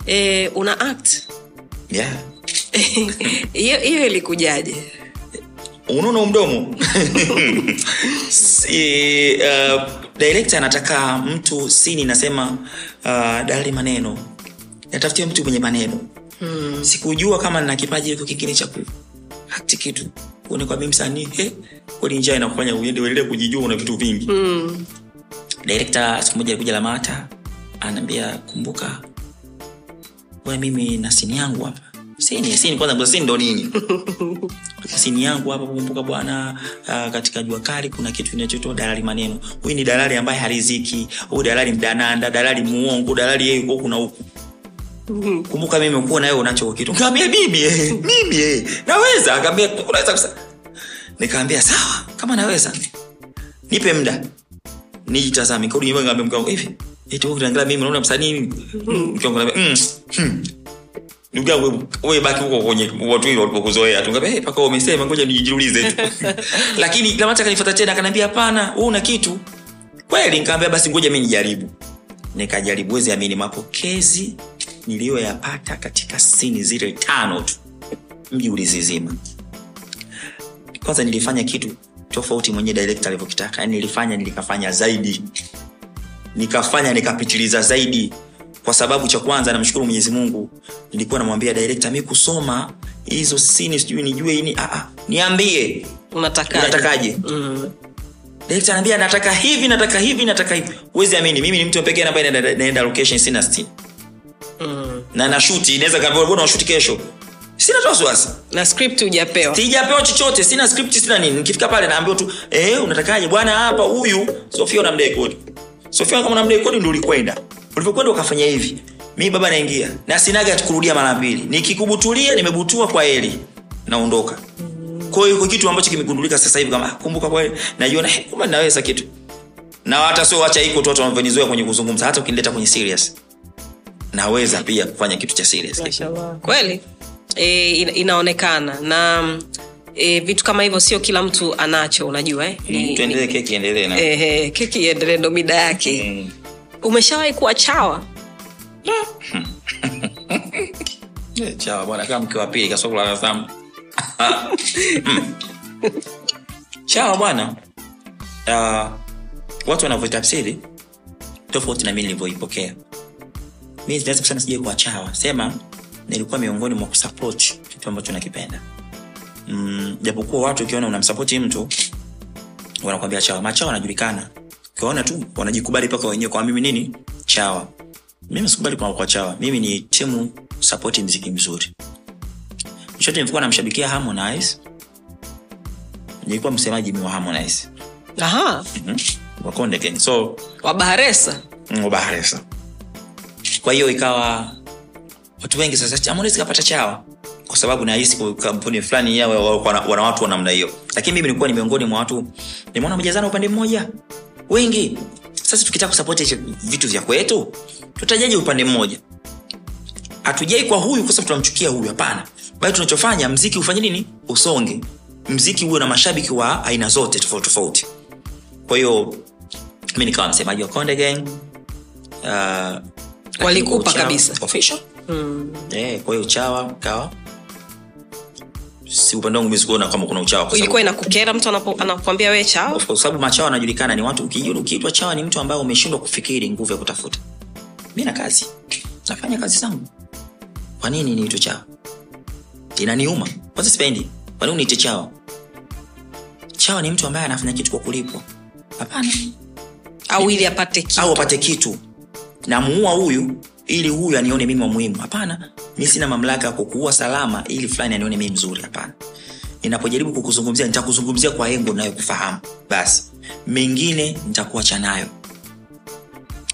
e, una act? Yeah. hiyo ilikujaje? Unaona mdomo? Si, uh, director anataka mtu sini nasema uh, dali maneno. Natafutia mtu mwenye maneno. Hmm. sikujua kama nina kipaji iko kingine cha kuakti kitu mimi msanii he kweli njaa inakufanya uende uendelee kujijua una vitu vingi. Mm. director siku moja alikuja lamata anaambia kumbuka bwana mimi na sini yangu hapa. Sini sini kwanza sini ndo nini? Sini yangu hapa kumbuka bwana uh, katika jua kali kuna kitu kinachotoa dalali maneno. Huyu ni dalali ambaye hariziki huyu dalali mdananda dalali muongo dalali yeye huku na huku kumbuka mimi kuwa nawe unacho kitu. Kaambia mimi eh, mimi eh, naweza. Akaambia unaweza nikaambia sawa kama naweza. Nipe muda. Nijitazame. Kurudi nyumbani ngaambia mke wangu hivi eti wewe unaangalia mimi unaona msanii mimi? Mke wangu anambia mm, hmm. ndugu yangu wewe baki huko kwenye watu hilo walipokuzoea tu. Ngambia hey, paka umesema ngoja nijiulize tu. Lakini Lamata kanifuata tena akaniambia hapana wewe una kitu. Kweli nikaambia basi ngoja mimi nijaribu. Nikajaribu wezi amini mapokezi niliyoyapata katika sini zile tano tu. Mji ulizizima. Kwanza nilifanya kitu tofauti mwenye director alivyokitaka yani nilifanya nilikafanya zaidi. Nikafanya nikapitiliza zaidi. Kwa sababu cha kwanza namshukuru mwenyezi mungu nilikuwa namwambia direkta mi kusoma hizo sini sijui nijue ini aa, niambie. Unatakaje? Unatakaje? Mm. anaambia nataka hivi nataka hivi nataka hivi. Huwezi amini mimi ni mtu pekee ambaye naenda, naenda location sina sitini Mm. na nashuti inaweza bwana washuti kesho. Sina tu wasiwasi. Na script hujapewa. Sijapewa chochote sina script sina nini. Nikifika pale naambiwa tu eh, unatakaje? Bwana hapa huyu. Sofia unamdai kodi. Sofia kama unamdai kodi ndo ulikwenda. Ulivyokwenda ukafanya hivi mi baba naingia. Na sinaga kurudia mara mbili. Nikikubutulia nimebutua kwa eli naondoka. Kwa hiyo kitu ambacho kimegundulika sasa hivi kama ah, kumbuka kwa najiona "Eh, kumbe naweza kitu. Na hata sio wacha iko tu watu wanavyonizoea kwenye kuzungumza hata ukinileta kwenye serious naweza pia kufanya kitu cha serious kweli? E, ina- inaonekana. Na mm, e, vitu kama hivyo sio kila mtu anacho unajua eh? Ni- tuendelee keki endelee na keki iendelee ndo mida yake. Mm. umeshawahi kuwa chawa? Eh, chawa bwana kama mke wa pili kasokula chawa bwana uh, watu wanavyotafsiri tofauti na mi nilivyoipokea mi naweza kusema sijai kwa chawa sema nilikuwa miongoni mwa kusupport kitu ambacho nakipenda. Mm, japokuwa watu ukiona unamsupport mtu wanakwambia chawa. Machawa wanajulikana ukiwaona tu wanajikubali mpaka wenyewe kwa mimi nini? Chawa. Mimi sikubali kwa, kwa chawa. Mimi ni timu support mziki mzuri. Mshote nilikuwa namshabikia harmonize. Nilikuwa msemaji wa harmonize. Aha. Mm-hmm. wakonde so wabaharesa mm, wa bahresa kwa hiyo ikawa watu wengi sasa kapata chawa kwa sababu nahisi kampuni fulani yao wana watu wa namna hiyo. Lakini mimi nilikuwa ni miongoni mwa watu nimeona mjazana upande mmoja. Wengi. Sasa tukitaka kusapoti vitu vya kwetu tutajaji upande mmoja? Hatujai kwa huyu kwa sababu tunamchukia huyu hapana. Bali tunachofanya mziki ufanye nini? Usonge. Mziki huwe na mashabiki wa aina zote tofauti tofauti. Kwa hiyo mi nikawa msemaji wa konde gang uh, Walikupa kabisa. mm. yeah, kwa hiyo uchawa kawa si upande wangu mizikuona kuna uchawa kwa ilikuwa inakukera mtu anakuambia wee course, sababu machawa anajulikana ni watu ukiitwa chawa ni mtu ambaye umeshindwa kufikiri nguvu ya kutafuta. Mi na kazi. Nafanya kazi zangu. Kwa nini niitwe chawa? Inaniuma. Kwanza sipendi? Kwa nini uniite chawa? Chawa ni mtu ambaye anafanya kitu kwa kulipwa. Hapana. Au ili apate kitu. Au apate kitu namuua huyu ili huyu anione mimi wa muhimu. Hapana mi sina mamlaka ya kukuua salama ili fulani anione mimi mzuri hapana. Ninapojaribu kukuzungumzia nitakuzungumzia kwa engo nayokufahamu basi mengine nitakuacha nayo.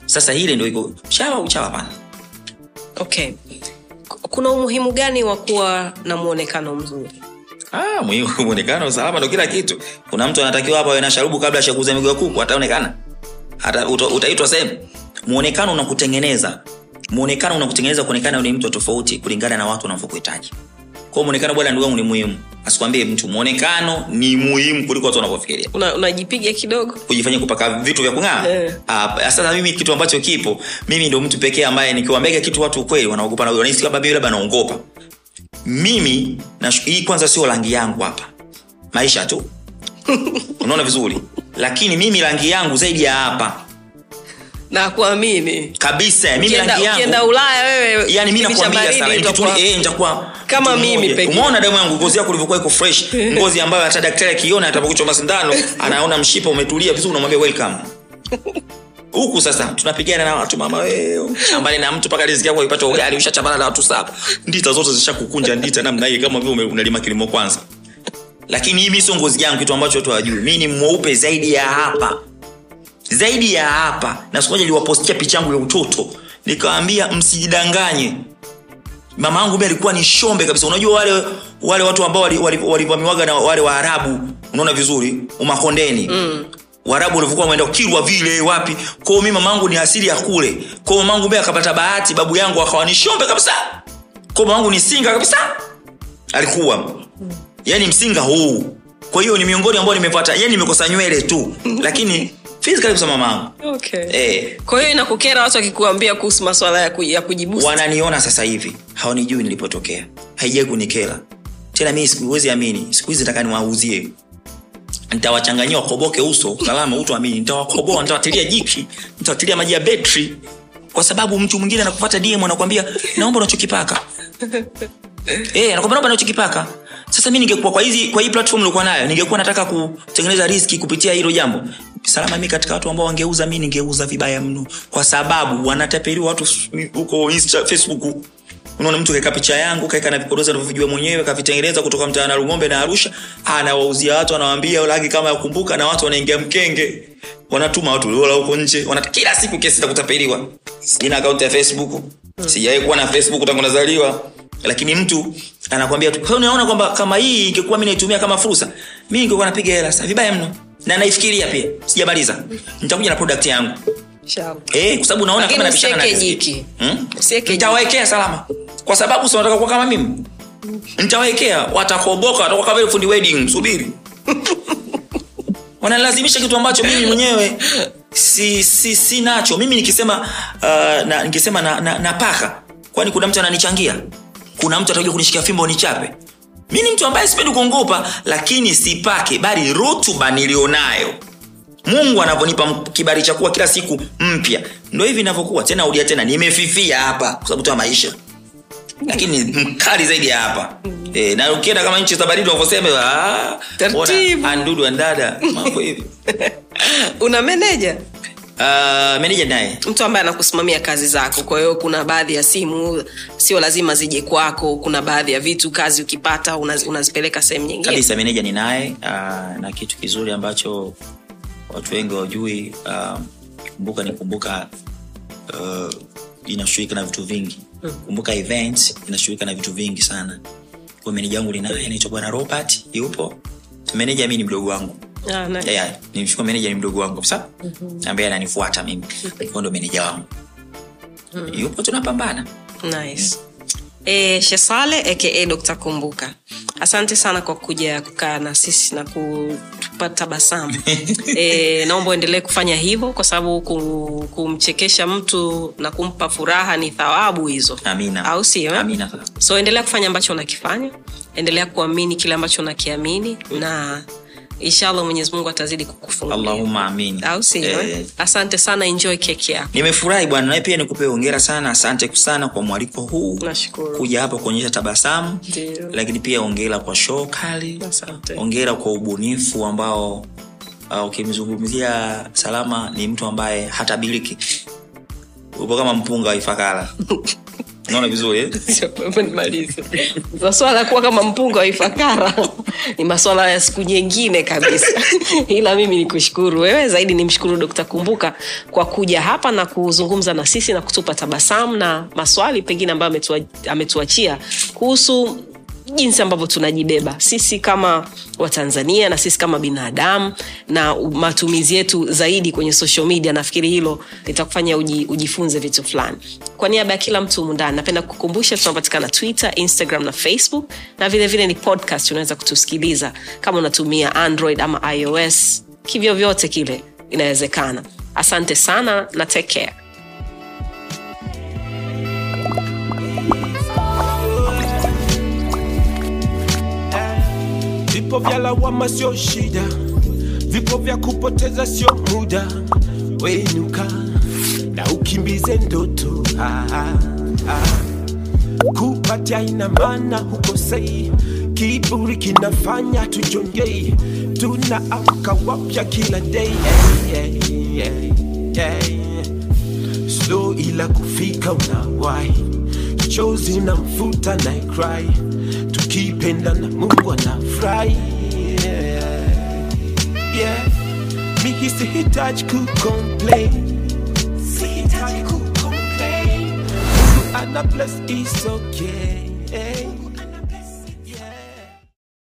Sasa hile ndo iko. Chawa uchawa hapana. Okay. Kuna umuhimu gani wa kuwa na mwonekano mzuri? Ah, muhimu mwonekano usalama ndo kila kitu. Kuna mtu anatakiwa hapa awe na sharubu kabla ya shakuza miguu ya kuku ataonekana hata utaitwa sehemu mwonekano unakutengeneza. Mwonekano unakutengeneza kuonekana ni mtu tofauti kulingana na watu wanavyokuhitaji. Kwa hiyo mwonekano bwana ndugu yangu ni muhimu. Asikwambie mtu mwonekano ni muhimu kuliko watu wanavyofikiria. Una- kidogo. Kujifanyia kupaka vitu vya kung'aa. Eh. Ah, sasa mimi kitu ambacho kipo mimi ndo mtu pekee ambaye nikiwambega kitu watu ukweli wanaogopa wanahisi kwamba mimi labda naongopa mimi na hii kwanza sio rangi yangu hapa. Maisha tu. Unaona vizuri. Lakini mimi rangi yangu zaidi ya hapa na kuamini. Kabisa mimi ukienda, ukienda ulaya wewe yani mi nakwambia sana utakuwa- eh, nitakuwa Kama mimi mmoja. umeona damu yangu ngozi yako ulivyokuwa iko fresh ngozi ambayo hata daktari akiona atapokuchoma sindano anaona mshipa umetulia vizuri unamwambia welcome. Huku sasa tunapigana na watu mama shambani na mtu mpaka riziki yako ipate ugali ushachambana na watu saba ndita zote zishakukunja ndita namna hii kama vile unalima kilimo kwanza. Lakini hii sio ngozi yangu kitu ambacho watu hawajui. Mi ni mweupe zaidi ya hapa zaidi ya hapa na siku moja niliwapostia picha yangu ya utoto. Nikawambia msijidanganye. Mama yangu mi alikuwa ni shombe kabisa. Unajua wale wale watu ambao walivamiwaga wali, wali, wali na wale waarabu unaona vizuri? Umakondeni. Mm. Warabu walivyokuwa wameenda kirwa vile wapi? Kwao mi mamangu ni asili ya kule. Kwao mamangu mi akapata bahati babu yangu akawa ni shombe kabisa. Kwao mamangu ni singa kabisa. Alikuwa. Yani msinga huu. Kwa hiyo ni miongoni ambao nimepata. Yani nimekosa nywele tu. Lakini physically mama mamangu okay. eh, kwa hiyo inakukera watu wakikuambia kuhusu maswala ya, ku, ya wananiona sasa hivi. Hawanijui nilipotokea. Haijai kunikera. Tena mii sikuwezi amini. Siku hizi nataka niwauzie. Nitawachanganyia wakoboke uso salama utoamini nitawakoboa nitawatilia jiki nitawatilia maji ya betri. Kwa sababu mtu mwingine anakupata dm anakwambia naomba unachokipaka Eh, anakwambia naomba unachokipaka sasa mi ningekuwa kwa hizi kwa hii platform nilikuwa nayo ningekuwa nataka kutengeneza riski kupitia hilo jambo salama mi katika watu ambao wangeuza mi ningeuza vibaya mno. Kwa sababu wanatapeliwa watu huko Insta, facebook. Unaona mtu kaeka picha yangu kaeka na vipodozi anavyovijua mwenyewe kavitengeneza kutoka mtaa na Rungombe na Arusha anawauzia watu anawaambia lagi kama yakumbuka, na watu wanaingia mkenge. Wanatuma watu lola huko nje wana kila siku kesi za kutapeliwa. Sina akaunti ya Facebook. Sijawahi kuwa na Facebook tangu nazaliwa. Lakini mtu anakwambia tu unaona kwamba kama hii ingekuwa mimi naitumia kama fursa mimi ningekuwa napiga hela sasa vibaya mno na naifikiria pia. Sijamaliza. Nitakuja na product yangu. Eh kwa sababu naona kama napishana na riziki. Hmm? Nitawawekea salama. Kwa sababu si wanataka kuwa kama mimi. Nitawawekea. Watakoboka watakuwa kama vile fundi wedding. Subiri. Wanalazimisha kitu ambacho mimi mwenyewe si, si, si nacho. Mimi nikisema uh, na, nikisema na, na, na paka kwani kuna mtu ananichangia? Kuna mtu atakuja kunishikia fimbo nichape mi ni mtu ambaye sipendi kuongopa lakini sipake bali rutuba nilionayo. Mungu anavyonipa kibari cha kuwa kila siku mpya. Ndo hivi inavyokuwa tena udia tena nimefifia hapa kwa sababu tu maisha. Lakini mkali zaidi ya hapa. E, na ukienda kama nchi za baridi ah, andudu andada mambo hivi. Una meneja uh, meneja naye. Mtu ambaye anakusimamia kazi zako. Kwa hiyo kuna baadhi ya simu sio lazima zije kwako. Kuna baadhi ya vitu kazi ukipata unaz- unazipeleka sehemu nyingine. Kabisa meneja ni naye uh, na kitu kizuri ambacho watu wengi wajui uh, kumbuka ni kumbuka uh, inashughulika na vitu vingi. Kumbuka event inashughulika na vitu vingi sana. Kwa meneja wangu ninaye anaitwa bwana robert yupo. Meneja mi ni mdogo wangu Ah, nice. yeah, yeah. meneja ni mdogo wangu kabisa ambaye ananifuata mimi Huyo ndo meneja wangu yupo tunapambana Nice. E, Shesale aka Dr. Kumbuka, asante sana kwa kuja kukaa na sisi na kutupa tabasamu. E, naomba uendelee kufanya hivyo kwa sababu kum- kumchekesha mtu na kumpa furaha ni thawabu hizo, Amina. au sio? eh? Amina. So endelea kufanya ambacho unakifanya, endelea kuamini kile ambacho unakiamini na inshallah Mwenyezi Mungu atazidi kukufungulia. Allahumma amin. Au sio? Eh? Asante sana, enjoy keki yako. nimefurahi bwana nawe pia nikupe ongera sana asante sana kwa mwaliko huu Nashukuru. kuja hapa kuonyesha tabasamu lakini pia ongera kwa show kali Asante. ongera kwa ubunifu ambao uh, okay, salama ni mtu ambaye hatabiliki upo kama mpunga wa ifakara unaona vizuri eh? Maswala kuwa kama mpunga wa ifakara ni maswala ya siku nyingine kabisa. Ila mimi ni kushukuru wewe zaidi ni mshukuru dokta kumbuka kwa kuja hapa na kuzungumza na sisi na kutupa tabasamu na maswali pengine ambayo ametuachia kuhusu jinsi ambavyo tunajibeba. Sisi kama watanzania na sisi kama binadamu na matumizi yetu zaidi kwenye social media nafikiri hilo litakufanya uji, ujifunze vitu fulani. Kwa niaba ya kila mtu humundani napenda kukumbusha tunapatikana twitter instagram na facebook na vilevile vile ni podcast unaweza kutusikiliza kama unatumia android ama ios. Kivyo vyote kile inawezekana. Asante sana na take care vipo vya lawama sio shida. Vipo vya kupoteza sio muda. Wenuka na ukimbize ndoto. Ah, ah, ah. kupatia ina maana hukosei kiburi kinafanya tujongei tunaamka wapya kila day. Yeah, yeah, yeah, yeah. slow ila kufika unawai chozi na mfuta na cry. Tukipenda na mungu anafurahi. Yeah. yeah. miki sihitaji kucomplain. Sihitaji ku complain, ana bless is okay